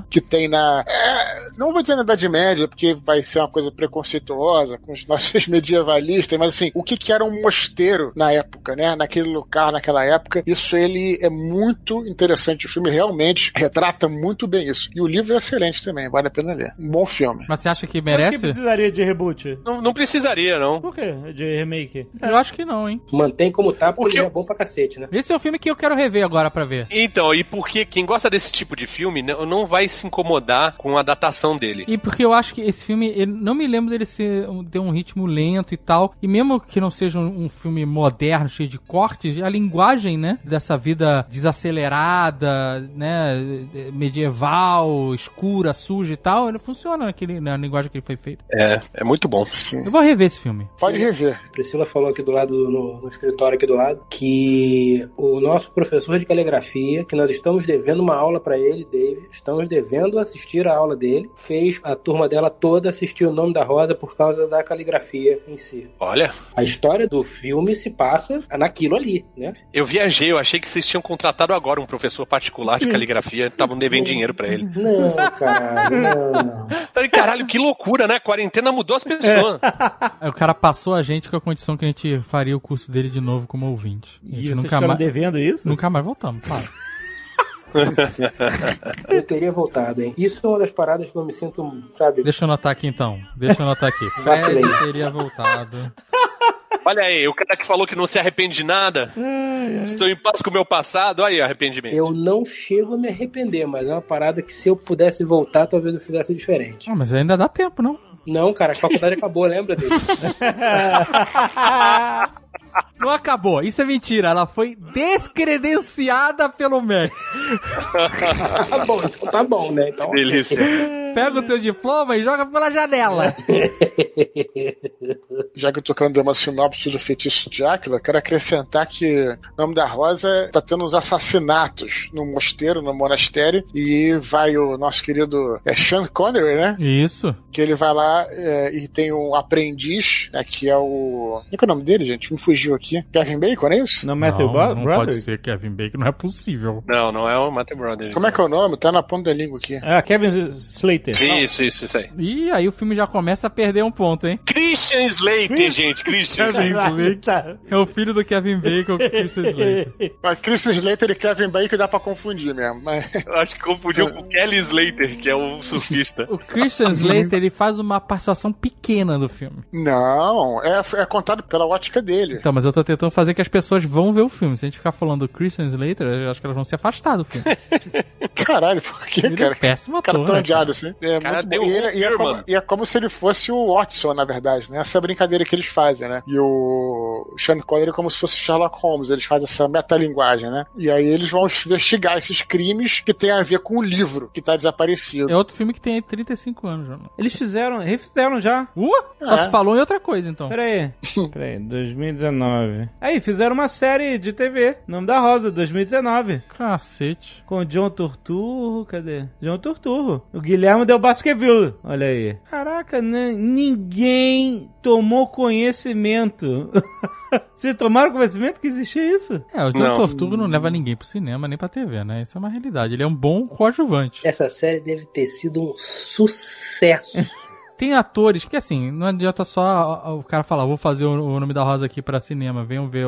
Speaker 3: que tem na. é, não vou dizer na Idade Média, porque vai ser uma coisa preconceituosa com os nossos medievalistas, mas assim, o que, que era um mosteiro na época, né? Naquele lugar, naquela época. Isso ele é muito interessante. O filme realmente retrata muito bem isso. E o livro é excelente também, vale a pena ler. Um bom filme.
Speaker 6: Mas você acha que
Speaker 2: Por que
Speaker 6: merece?
Speaker 2: precisaria de reboot?
Speaker 4: não, não precisaria, não.
Speaker 2: Por quê? De remake?
Speaker 6: Eu acho que não, hein?
Speaker 5: Mantém como tá, porque
Speaker 4: Porque
Speaker 5: ele é bom pra cacete, né?
Speaker 6: Esse é um filme que eu quero rever agora pra ver.
Speaker 4: Então, e porque quem gosta desse tipo de filme não não vai se incomodar com a datação dele.
Speaker 6: E porque eu acho que esse filme, ele, não me lembro dele ser, um- ter um ritmo lento e tal. E mesmo que não seja um, um filme moderno, cheio de cortes, a linguagem, né, dessa vida desacelerada, né, medieval, escura, suja e tal, ele funciona naquele, na linguagem que ele foi feito.
Speaker 4: É, é muito bom.
Speaker 3: Sim.
Speaker 6: Eu vou rever esse filme.
Speaker 3: Pode rever.
Speaker 5: Priscila falou aqui do lado, no, no escritório aqui do lado, que o nosso professor de caligrafia, que nós estamos devendo uma aula pra ele, David, estamos devendo assistir a aula dele, fez a turma dela toda assistir o nome da Rosa por causa da caligrafia em si.
Speaker 4: Olha,
Speaker 5: A história do filme se passa naquilo ali, né?
Speaker 4: eu viajei, eu achei que vocês tinham contratado agora um professor particular de caligrafia, estavam devendo dinheiro pra ele.
Speaker 5: Não, caralho,
Speaker 4: Falei, caralho, que loucura, né? A quarentena mudou as pessoas.
Speaker 6: Aí O cara passou a gente com a condição que a gente faria o curso dele de novo como ouvinte. A
Speaker 2: E
Speaker 6: gente
Speaker 2: vocês
Speaker 6: nunca mais,
Speaker 2: devendo isso?
Speaker 6: nunca mais voltamos, para.
Speaker 5: Eu teria voltado, hein? Isso é uma das paradas que eu me sinto, sabe?
Speaker 6: Deixa eu anotar aqui então. Deixa eu anotar aqui. Fred teria voltado.
Speaker 4: Olha aí, o cara que falou que não se arrepende de nada. Estou em paz com o meu passado, aí arrependimento.
Speaker 5: Eu não chego a me arrepender, mas é uma parada que se eu pudesse voltar, talvez eu fizesse diferente.
Speaker 6: Ah, mas ainda dá tempo, não?
Speaker 5: Não, cara, a faculdade acabou, lembra dele?
Speaker 6: Não acabou, isso é mentira. Ela foi descredenciada pelo MEC.
Speaker 5: tá bom, então tá bom, né? Então,
Speaker 4: Delícia.
Speaker 6: Pega o teu diploma e joga pela janela.
Speaker 3: Já que eu tô dando uma sinopse do feitiço de Áquila, quero acrescentar que o nome da Rosa tá tendo uns assassinatos no mosteiro, no monastério, e vai o nosso querido é, Sean Connery, né?
Speaker 6: Isso.
Speaker 3: Que ele vai lá é, e tem um aprendiz, né, que é o. Como é que é o nome dele, gente? Me fugiu aqui. Kevin Bacon, é isso?
Speaker 2: Não, Matthew
Speaker 6: não, não
Speaker 2: Broderick?
Speaker 6: pode ser Kevin Bacon, não é possível.
Speaker 4: Não, não é o Matthew Broderick.
Speaker 3: Como é que é o nome? Tá na ponta da língua aqui.
Speaker 2: Ah, Kevin Slater.
Speaker 4: Isso, isso, isso aí.
Speaker 6: E aí o filme já começa a perder um ponto, hein?
Speaker 4: Christian Slater, gente, Christian.
Speaker 6: Kevin Slater. É o filho do Kevin Bacon com o Christian Slater.
Speaker 3: Mas Chris Slater e Kevin Bacon dá pra confundir mesmo. Mas...
Speaker 4: Eu acho que confundiu com o Kelly Slater, que é o surfista.
Speaker 6: O Christian Slater, ele faz uma participação pequena do filme.
Speaker 3: Não, é, é contado pela ótica dele.
Speaker 6: Então, mas eu tô tentando fazer que as pessoas vão ver o filme. Se a gente ficar falando do Christian Slater, eu acho que elas vão se afastar do filme.
Speaker 3: Caralho, por que,
Speaker 6: Ele é
Speaker 3: cara?
Speaker 6: péssimo
Speaker 3: O cara
Speaker 6: ator,
Speaker 3: tão
Speaker 6: né,
Speaker 3: odiado assim. É
Speaker 4: Cara,
Speaker 3: muito
Speaker 4: deu
Speaker 3: bom. E,
Speaker 4: um
Speaker 3: ele- e é como, e é como se ele fosse o Watson, na verdade, né? Essa brincadeira que eles fazem, né? E o Sean Connery é como se fosse Sherlock Holmes. Eles fazem essa metalinguagem, né? E aí eles vão investigar esses crimes que tem a ver com o livro que tá desaparecido.
Speaker 6: É outro filme que tem aí 35 anos já.
Speaker 2: Eles fizeram, refizeram já.
Speaker 6: Uh, só
Speaker 3: É.
Speaker 6: se falou em outra coisa, então.
Speaker 2: Pera aí. Pera aí, 2019. Aí, fizeram uma série de TV, Nome da Rosa, 2019.
Speaker 6: Cacete.
Speaker 2: Com o John Turturro, cadê? John Turturro. O Guilherme Del Baskerville, olha aí. Caraca, né? ninguém tomou conhecimento. Vocês tomaram conhecimento que existia isso?
Speaker 6: É, o John
Speaker 4: Não.
Speaker 6: Tortuga não leva ninguém pro cinema nem pra TV, né? Isso é uma realidade. Ele é um bom coadjuvante.
Speaker 5: Essa série deve ter sido um sucesso.
Speaker 6: Tem atores que, assim, não adianta só o cara falar, vou fazer o nome da Rosa aqui pra cinema, venham ver,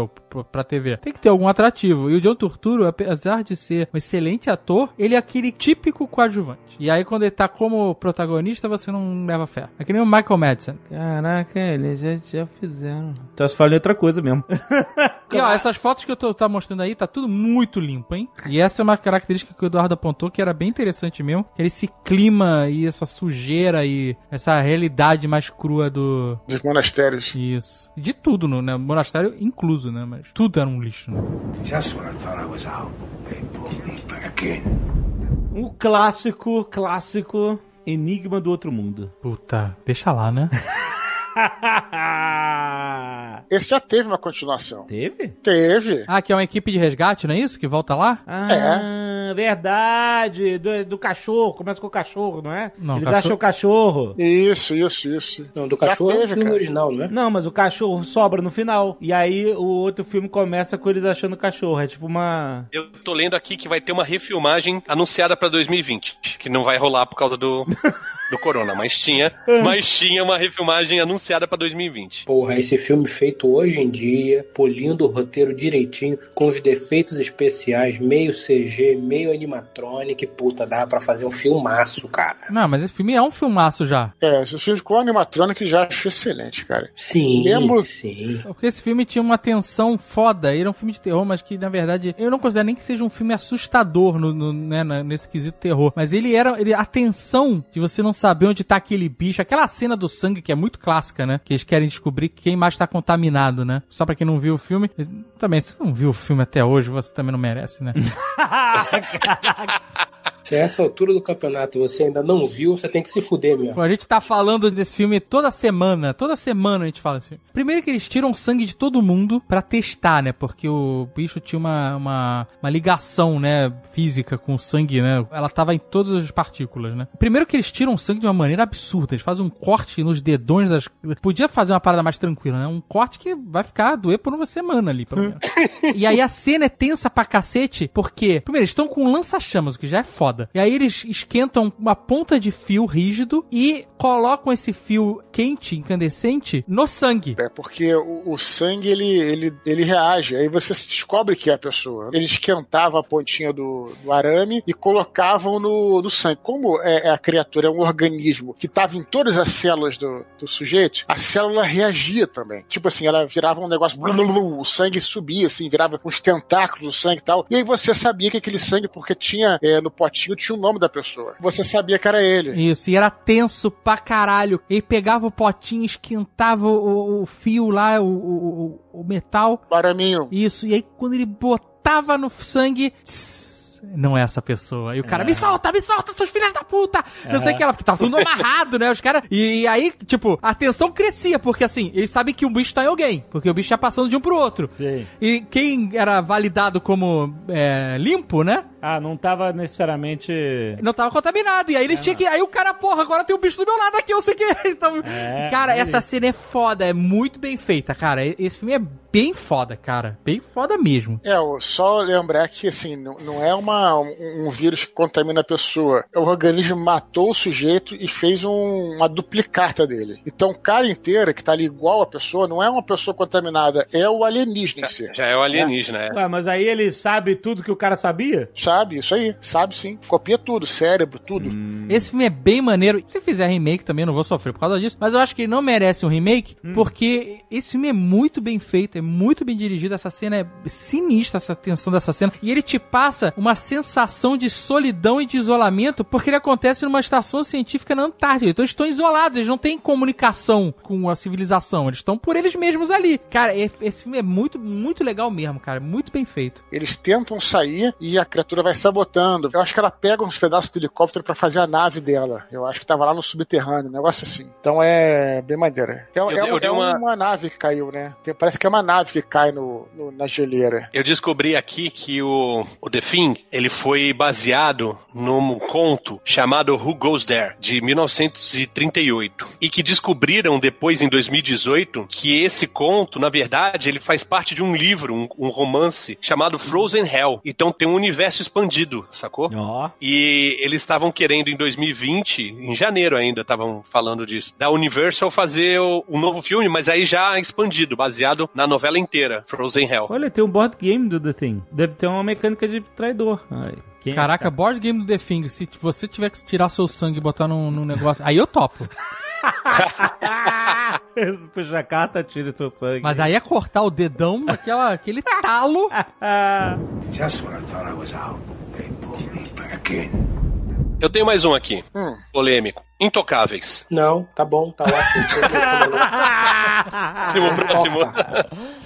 Speaker 6: pra TV. Tem que ter algum atrativo. E o John Turturro, apesar de ser um excelente ator, ele é aquele típico coadjuvante. E aí, quando ele tá como protagonista, você não leva fé. É que nem o Michael Madsen.
Speaker 2: Caraca, eles já, já fizeram. Então se falei outra coisa mesmo.
Speaker 6: E ó, essas fotos que eu tô tá mostrando aí, tá tudo muito limpo, hein? E essa é uma característica que o Eduardo apontou que era bem interessante mesmo. Que era esse clima e essa sujeira e essa realidade mais crua do.
Speaker 3: Dos monastérios.
Speaker 6: Isso. De tudo, no né? monastério incluso, né? Mas tudo era um lixo, né?
Speaker 7: Just when I thought I was out, they pulled me back in.
Speaker 2: Um clássico, clássico Enigma do Outro Mundo.
Speaker 6: Puta, deixa lá, né?
Speaker 3: Esse já teve uma continuação.
Speaker 2: Teve?
Speaker 3: Teve.
Speaker 6: ah, que é uma equipe de resgate, não é isso? Que volta lá?
Speaker 2: Ah, verdade. Do, do cachorro. Começa com o cachorro, não é?
Speaker 6: Não,
Speaker 2: Eles
Speaker 6: cachorro-
Speaker 2: acham o cachorro.
Speaker 3: Isso, isso, isso.
Speaker 5: Não, do cachorro
Speaker 3: Já
Speaker 5: é o
Speaker 3: teve,
Speaker 5: filme
Speaker 3: cara.
Speaker 5: original, não é?
Speaker 2: Não, mas o cachorro sobra no final. E aí o outro filme começa com eles achando o cachorro. É tipo uma.
Speaker 4: Eu tô lendo aqui que vai ter uma refilmagem anunciada pra 2020, que não vai rolar por causa do, do corona, mas tinha, mas tinha uma refilmagem anunciada pra 2020.
Speaker 5: Porra, esse filme feito hoje em dia, polindo o roteiro direitinho, com os defeitos especiais, meio CG, meio animatronic, puta, dá pra fazer um filmaço, cara.
Speaker 6: Não, mas esse filme é um filmaço já.
Speaker 3: É, esse filme com animatronic já acho excelente, cara.
Speaker 5: Sim,
Speaker 3: Mesmo-
Speaker 5: sim.
Speaker 6: Porque esse filme tinha uma tensão foda. Ele é um filme de terror, mas que, na verdade, eu não considero nem que seja um filme assustador no, no- né, nesse quesito terror. Mas ele era. Ele, a tensão de você não saber onde tá aquele bicho. Aquela cena do sangue que é muito clássica, né? Que eles querem descobrir quem mais tá contaminado, né? Só pra quem não viu o filme. Também, se você não viu o filme até hoje, você também não merece, né?
Speaker 5: Se a essa altura do campeonato você ainda não viu, você tem que se fuder mesmo.
Speaker 6: A gente tá falando desse filme toda semana. Toda semana a gente fala desse filme. Primeiro que eles tiram sangue de todo mundo pra testar, né? Porque o bicho tinha uma, uma, uma ligação, né? Física com o sangue, né? Ela tava em todas as partículas, né? Primeiro que eles tiram sangue de uma maneira absurda. Eles fazem um corte nos dedões das... Podia fazer uma parada mais tranquila, né? Um corte que vai ficar doer por uma semana ali, pelo menos. E aí a cena é tensa pra cacete, porque, primeiro, eles estão com um lança-chamas, o que já é foda. E aí eles esquentam uma ponta de fio rígido e colocam esse fio quente, incandescente, no sangue.
Speaker 3: É porque o, o sangue ele, ele, ele reage, aí você descobre que é a pessoa. Ele esquentava a pontinha do, do arame e colocavam no, no sangue. Como é, é a criatura, é um organismo que estava em todas as células do, do sujeito, a célula reagia também. Tipo assim, ela virava um negócio, o sangue subia, assim, virava uns tentáculos do sangue e tal. E aí você sabia que aquele sangue, porque tinha é, no potinho, tinha o nome da pessoa. Você sabia que era ele.
Speaker 6: Isso, e era tenso pra caralho. Ele pegava o potinho, esquentava o, o fio lá, o, o, o- metal.
Speaker 3: O araminho.
Speaker 6: Isso, e aí quando ele botava no sangue, tss, não é essa pessoa. E o cara, me solta, me solta, seus filhos da puta! Não sei o que ela, porque tava tudo amarrado, né? Os caras. E, e aí, tipo, a tensão crescia, porque assim, eles sabem que o bicho tá em alguém, porque o bicho ia passando de um pro outro.
Speaker 2: Sim.
Speaker 6: E quem era validado como é, limpo, né?
Speaker 2: Ah, não tava necessariamente.
Speaker 6: Não tava contaminado. E aí eles tinham que. Aí o cara, porra, agora tem um bicho do meu lado aqui, eu sei que. Então,
Speaker 2: É,
Speaker 6: cara,
Speaker 2: é
Speaker 6: essa cena é foda, é muito bem feita, cara. Esse filme é bem foda, cara. Bem foda mesmo.
Speaker 3: É, o- só lembrar que, assim, não, não é uma, um, um vírus que contamina a pessoa. O organismo matou o sujeito e fez um- uma duplicata dele. Então, o cara inteiro que tá ali igual a pessoa, não é uma pessoa contaminada, é o alienígena em si.
Speaker 4: Já é o alienígena, é.
Speaker 2: Ué, mas aí ele sabe tudo que o cara sabia?
Speaker 3: Sabe, isso aí, sabe sim. Copia tudo, cérebro, tudo.
Speaker 6: Esse filme é bem maneiro. Se fizer remake também, eu não vou sofrer por causa disso. Mas eu acho que ele não merece um remake, porque esse filme é muito bem feito, é muito bem dirigido. Essa cena é sinistra, essa tensão dessa cena. E ele te passa uma sensação de solidão e de isolamento, porque ele acontece numa estação científica na Antártida. Então eles estão isolados, eles não têm comunicação com a civilização. Eles estão por eles mesmos ali. Cara, esse filme é muito, muito legal mesmo, cara. Muito bem feito.
Speaker 3: Eles tentam sair e a criatura vai sabotando. Eu acho que ela pega uns pedaços de helicóptero pra fazer a nave dela. Eu acho que tava lá no subterrâneo, um negócio assim. Então é bem maneira. É,
Speaker 4: Eu-
Speaker 3: é-
Speaker 4: eu
Speaker 3: é
Speaker 4: uma-
Speaker 3: uma... nave que caiu, né? Tem- parece que é uma nave que cai no, no- na geleira.
Speaker 4: Eu descobri aqui que o, o The Thing, ele foi baseado num conto chamado Who Goes There, de 1938. E que descobriram depois, em 2018, que esse conto, na verdade, ele faz parte de um livro, um, um romance, chamado Frozen Hell. Então tem um universo expandido, sacou?
Speaker 2: Ó.
Speaker 4: E eles estavam querendo em 2020, em janeiro ainda, estavam falando disso, da Universal fazer o, um novo filme, mas aí já expandido, baseado na novela inteira, Frozen Hell.
Speaker 2: Olha, tem um board game do The Thing. Deve ter uma mecânica de traidor. Ai, quem é,
Speaker 6: Caraca, board game do The Thing, se você tiver que tirar seu sangue e botar num, num negócio. Aí eu topo.
Speaker 2: cara? Puxa a carta, tira seu sangue.
Speaker 6: Mas aí é cortar o dedão, aquela, aquele talo.
Speaker 7: Just when I thought I was out, they pulled me back in.
Speaker 4: Eu tenho mais um aqui,
Speaker 3: Hum.
Speaker 4: polêmico. Intocáveis.
Speaker 5: Não, tá bom, tá ótimo.
Speaker 4: Próximo, próximo.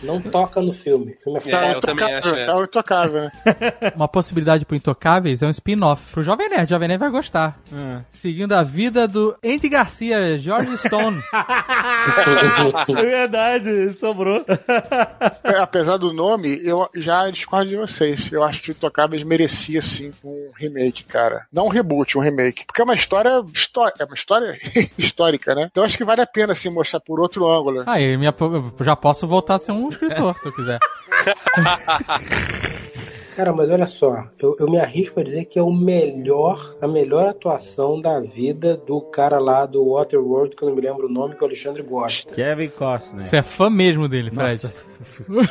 Speaker 5: Não toca no filme. Filme é
Speaker 4: É, eu também acho, é.
Speaker 3: É o intocável, né?
Speaker 6: Uma possibilidade pro Intocáveis é um spin-off pro Jovem Nerd. Jovem Nerd vai gostar.
Speaker 2: Ah.
Speaker 6: Seguindo a vida do Andy Garcia, George Stone.
Speaker 2: é verdade, sobrou.
Speaker 3: É, apesar do nome, eu já discordo de vocês. Eu acho que o Intocáveis merecia, sim, um remake, cara. Não um reboot, um remake. Porque é uma história... histó- É uma história histórica, né? Então acho que vale a pena, assim, mostrar por outro ângulo.
Speaker 6: Aí, minha, eu já posso voltar a ser um escritor, se eu quiser.
Speaker 5: Cara, mas olha só, eu, eu me arrisco a dizer que é o melhor, a melhor atuação da vida do cara lá do Waterworld, que eu não me lembro o nome, que o Alexandre gosta.
Speaker 2: Kevin Costner.
Speaker 6: Você é fã mesmo dele, Fred.
Speaker 2: Nossa.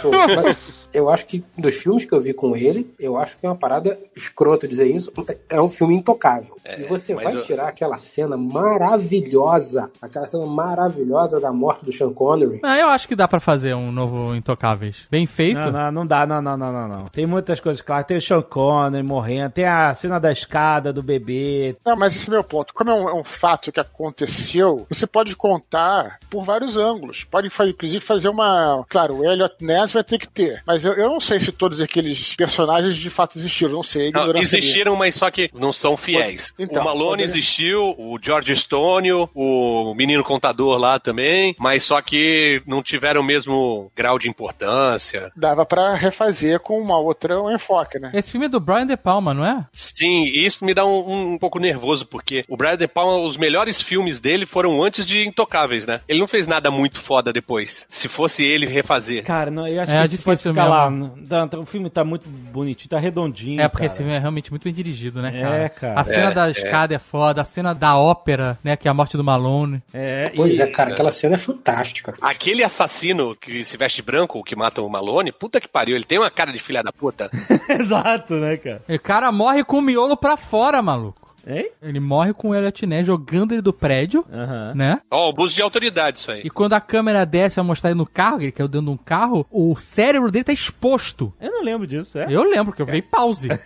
Speaker 5: Sou, mas eu acho que dos filmes que eu vi com ele, eu acho que é uma parada escrota dizer isso, é um filme intocável. e você vai
Speaker 4: eu-
Speaker 5: tirar aquela cena maravilhosa, aquela cena maravilhosa da morte do Sean Connery.
Speaker 6: Ah, eu acho que dá pra fazer um novo Intocáveis. Bem feito.
Speaker 2: Não, não, não dá, não, não, não, não, não. Tem muitas coisas claras. Tem o Sean Connery morrendo, tem a cena da escada do bebê.
Speaker 3: Não, mas esse é o meu ponto. Como é um, é um fato que aconteceu, você pode contar por vários ângulos. Pode, inclusive, fazer uma. Claro, o Elliot Ness vai ter que ter. Mas eu, eu não sei se todos aqueles personagens de fato existiram. Não sei.
Speaker 4: Não, existiram, mas só que não são fiéis.
Speaker 3: Então,
Speaker 4: o Malone
Speaker 3: pode-
Speaker 4: existiu, o George Stone, o menino contador lá também, mas só que não tiveram o mesmo grau de importância.
Speaker 3: Dava pra refazer com uma outra um enfoque, né?
Speaker 6: Esse filme é do Brian De Palma, não é?
Speaker 4: Sim, e isso me dá um, um pouco nervoso, porque o Brian De Palma, os melhores filmes dele foram antes de Intocáveis, né? Ele não fez nada muito foda depois. Se fosse ele refazer.
Speaker 2: Cara, não, eu acho
Speaker 6: É
Speaker 2: que fosse
Speaker 6: difícil
Speaker 2: ficar lá.
Speaker 6: mesmo.
Speaker 2: tá- O filme tá muito bonitinho, tá redondinho.
Speaker 6: É, porque
Speaker 2: cara.
Speaker 6: esse filme é realmente muito bem dirigido, né,
Speaker 2: É,
Speaker 6: cara?
Speaker 2: cara.
Speaker 6: A cena
Speaker 4: É,
Speaker 6: da
Speaker 4: é.
Speaker 6: escada é. foda, a cena da ópera, né, que é a morte do Malone.
Speaker 2: É,
Speaker 5: Pois
Speaker 2: e-
Speaker 5: é, cara, aquela cena é fantástica.
Speaker 4: Aquele assassino que se veste branco, que mata o Malone, puta que pariu, ele tem uma cara de filha da puta.
Speaker 2: Exato, né, cara?
Speaker 6: O cara morre com o miolo pra fora, maluco.
Speaker 2: Hein?
Speaker 6: Ele morre com o Elliot Ness jogando ele do prédio,
Speaker 2: Aham.
Speaker 6: né?
Speaker 4: Ó, o abuso de autoridade isso aí.
Speaker 6: E quando a câmera desce vai mostrar ele no carro, ele caiu dentro de um carro, o cérebro dele tá exposto.
Speaker 2: Eu não lembro disso, é?
Speaker 6: Eu lembro que eu dei pause.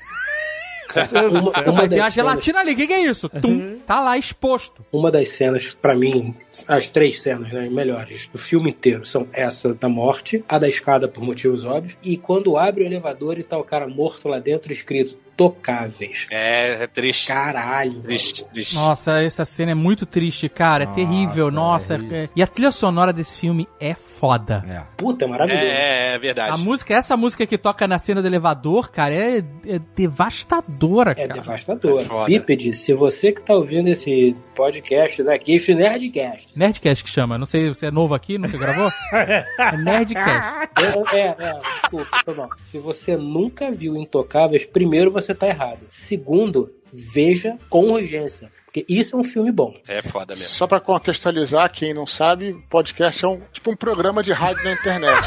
Speaker 5: Uma, das
Speaker 6: uma gelatina ali, o que, que é isso? Tum, tá lá exposto.
Speaker 5: Uma das cenas, pra mim, as três cenas né, melhores do filme inteiro são essa da morte, a da escada por motivos óbvios, e quando abre o elevador e tá o cara morto lá dentro escrito tocáveis.
Speaker 4: É, é triste.
Speaker 5: Caralho.
Speaker 4: Triste, triste.
Speaker 6: Nossa, essa cena é muito triste, cara. É
Speaker 2: Nossa,
Speaker 6: terrível.
Speaker 2: é
Speaker 6: Nossa.
Speaker 2: horrível.
Speaker 6: é- E a trilha sonora desse filme é foda.
Speaker 2: É.
Speaker 5: Puta, é maravilhoso.
Speaker 4: É, é, é verdade.
Speaker 6: A música, essa música que toca na cena do elevador, cara, é, é devastadora,
Speaker 5: É
Speaker 6: cara.
Speaker 5: devastador.
Speaker 4: É foda.
Speaker 5: Bípede, se você que tá ouvindo esse podcast daqui, esse Nerdcast,
Speaker 6: Nerdcast que chama. Não sei, você é novo aqui, nunca gravou? É Nerdcast.
Speaker 5: É, é, é, desculpa, foi mal. Se você nunca viu Intocáveis, primeiro você tá errado. Segundo, veja com urgência. Porque isso é um filme bom.
Speaker 4: É foda mesmo.
Speaker 3: Só pra contextualizar, quem não sabe, podcast é um tipo um programa de rádio na internet.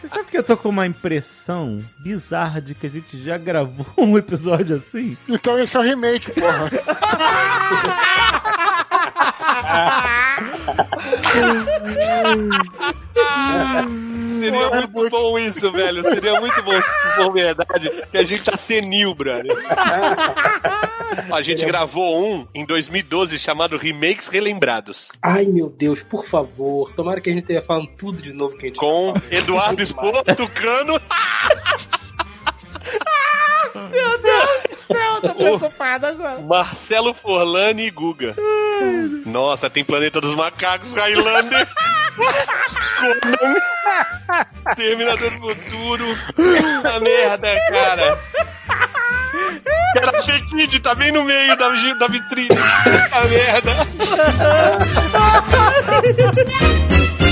Speaker 2: Você sabe que eu tô com uma impressão bizarra de que a gente já gravou um episódio assim?
Speaker 3: Então esse é o remake, porra.
Speaker 4: Seria muito bom isso, velho. Seria muito bom se for verdade. Que a gente tá senil, brother. A gente gravou um em 2012 chamado Remakes Relembrados.
Speaker 5: Ai, meu Deus, por favor. Tomara que a gente esteja falando tudo de novo que a gente
Speaker 4: Com
Speaker 5: tá.
Speaker 4: Eduardo Spor, Tucano. Marcelo Forlani e Guga. Nossa, tem Planeta dos Macacos, Highlander. Terminador do Futuro. Puta merda, cara. Karate Kid tá bem no meio da, da vitrine. Puta merda.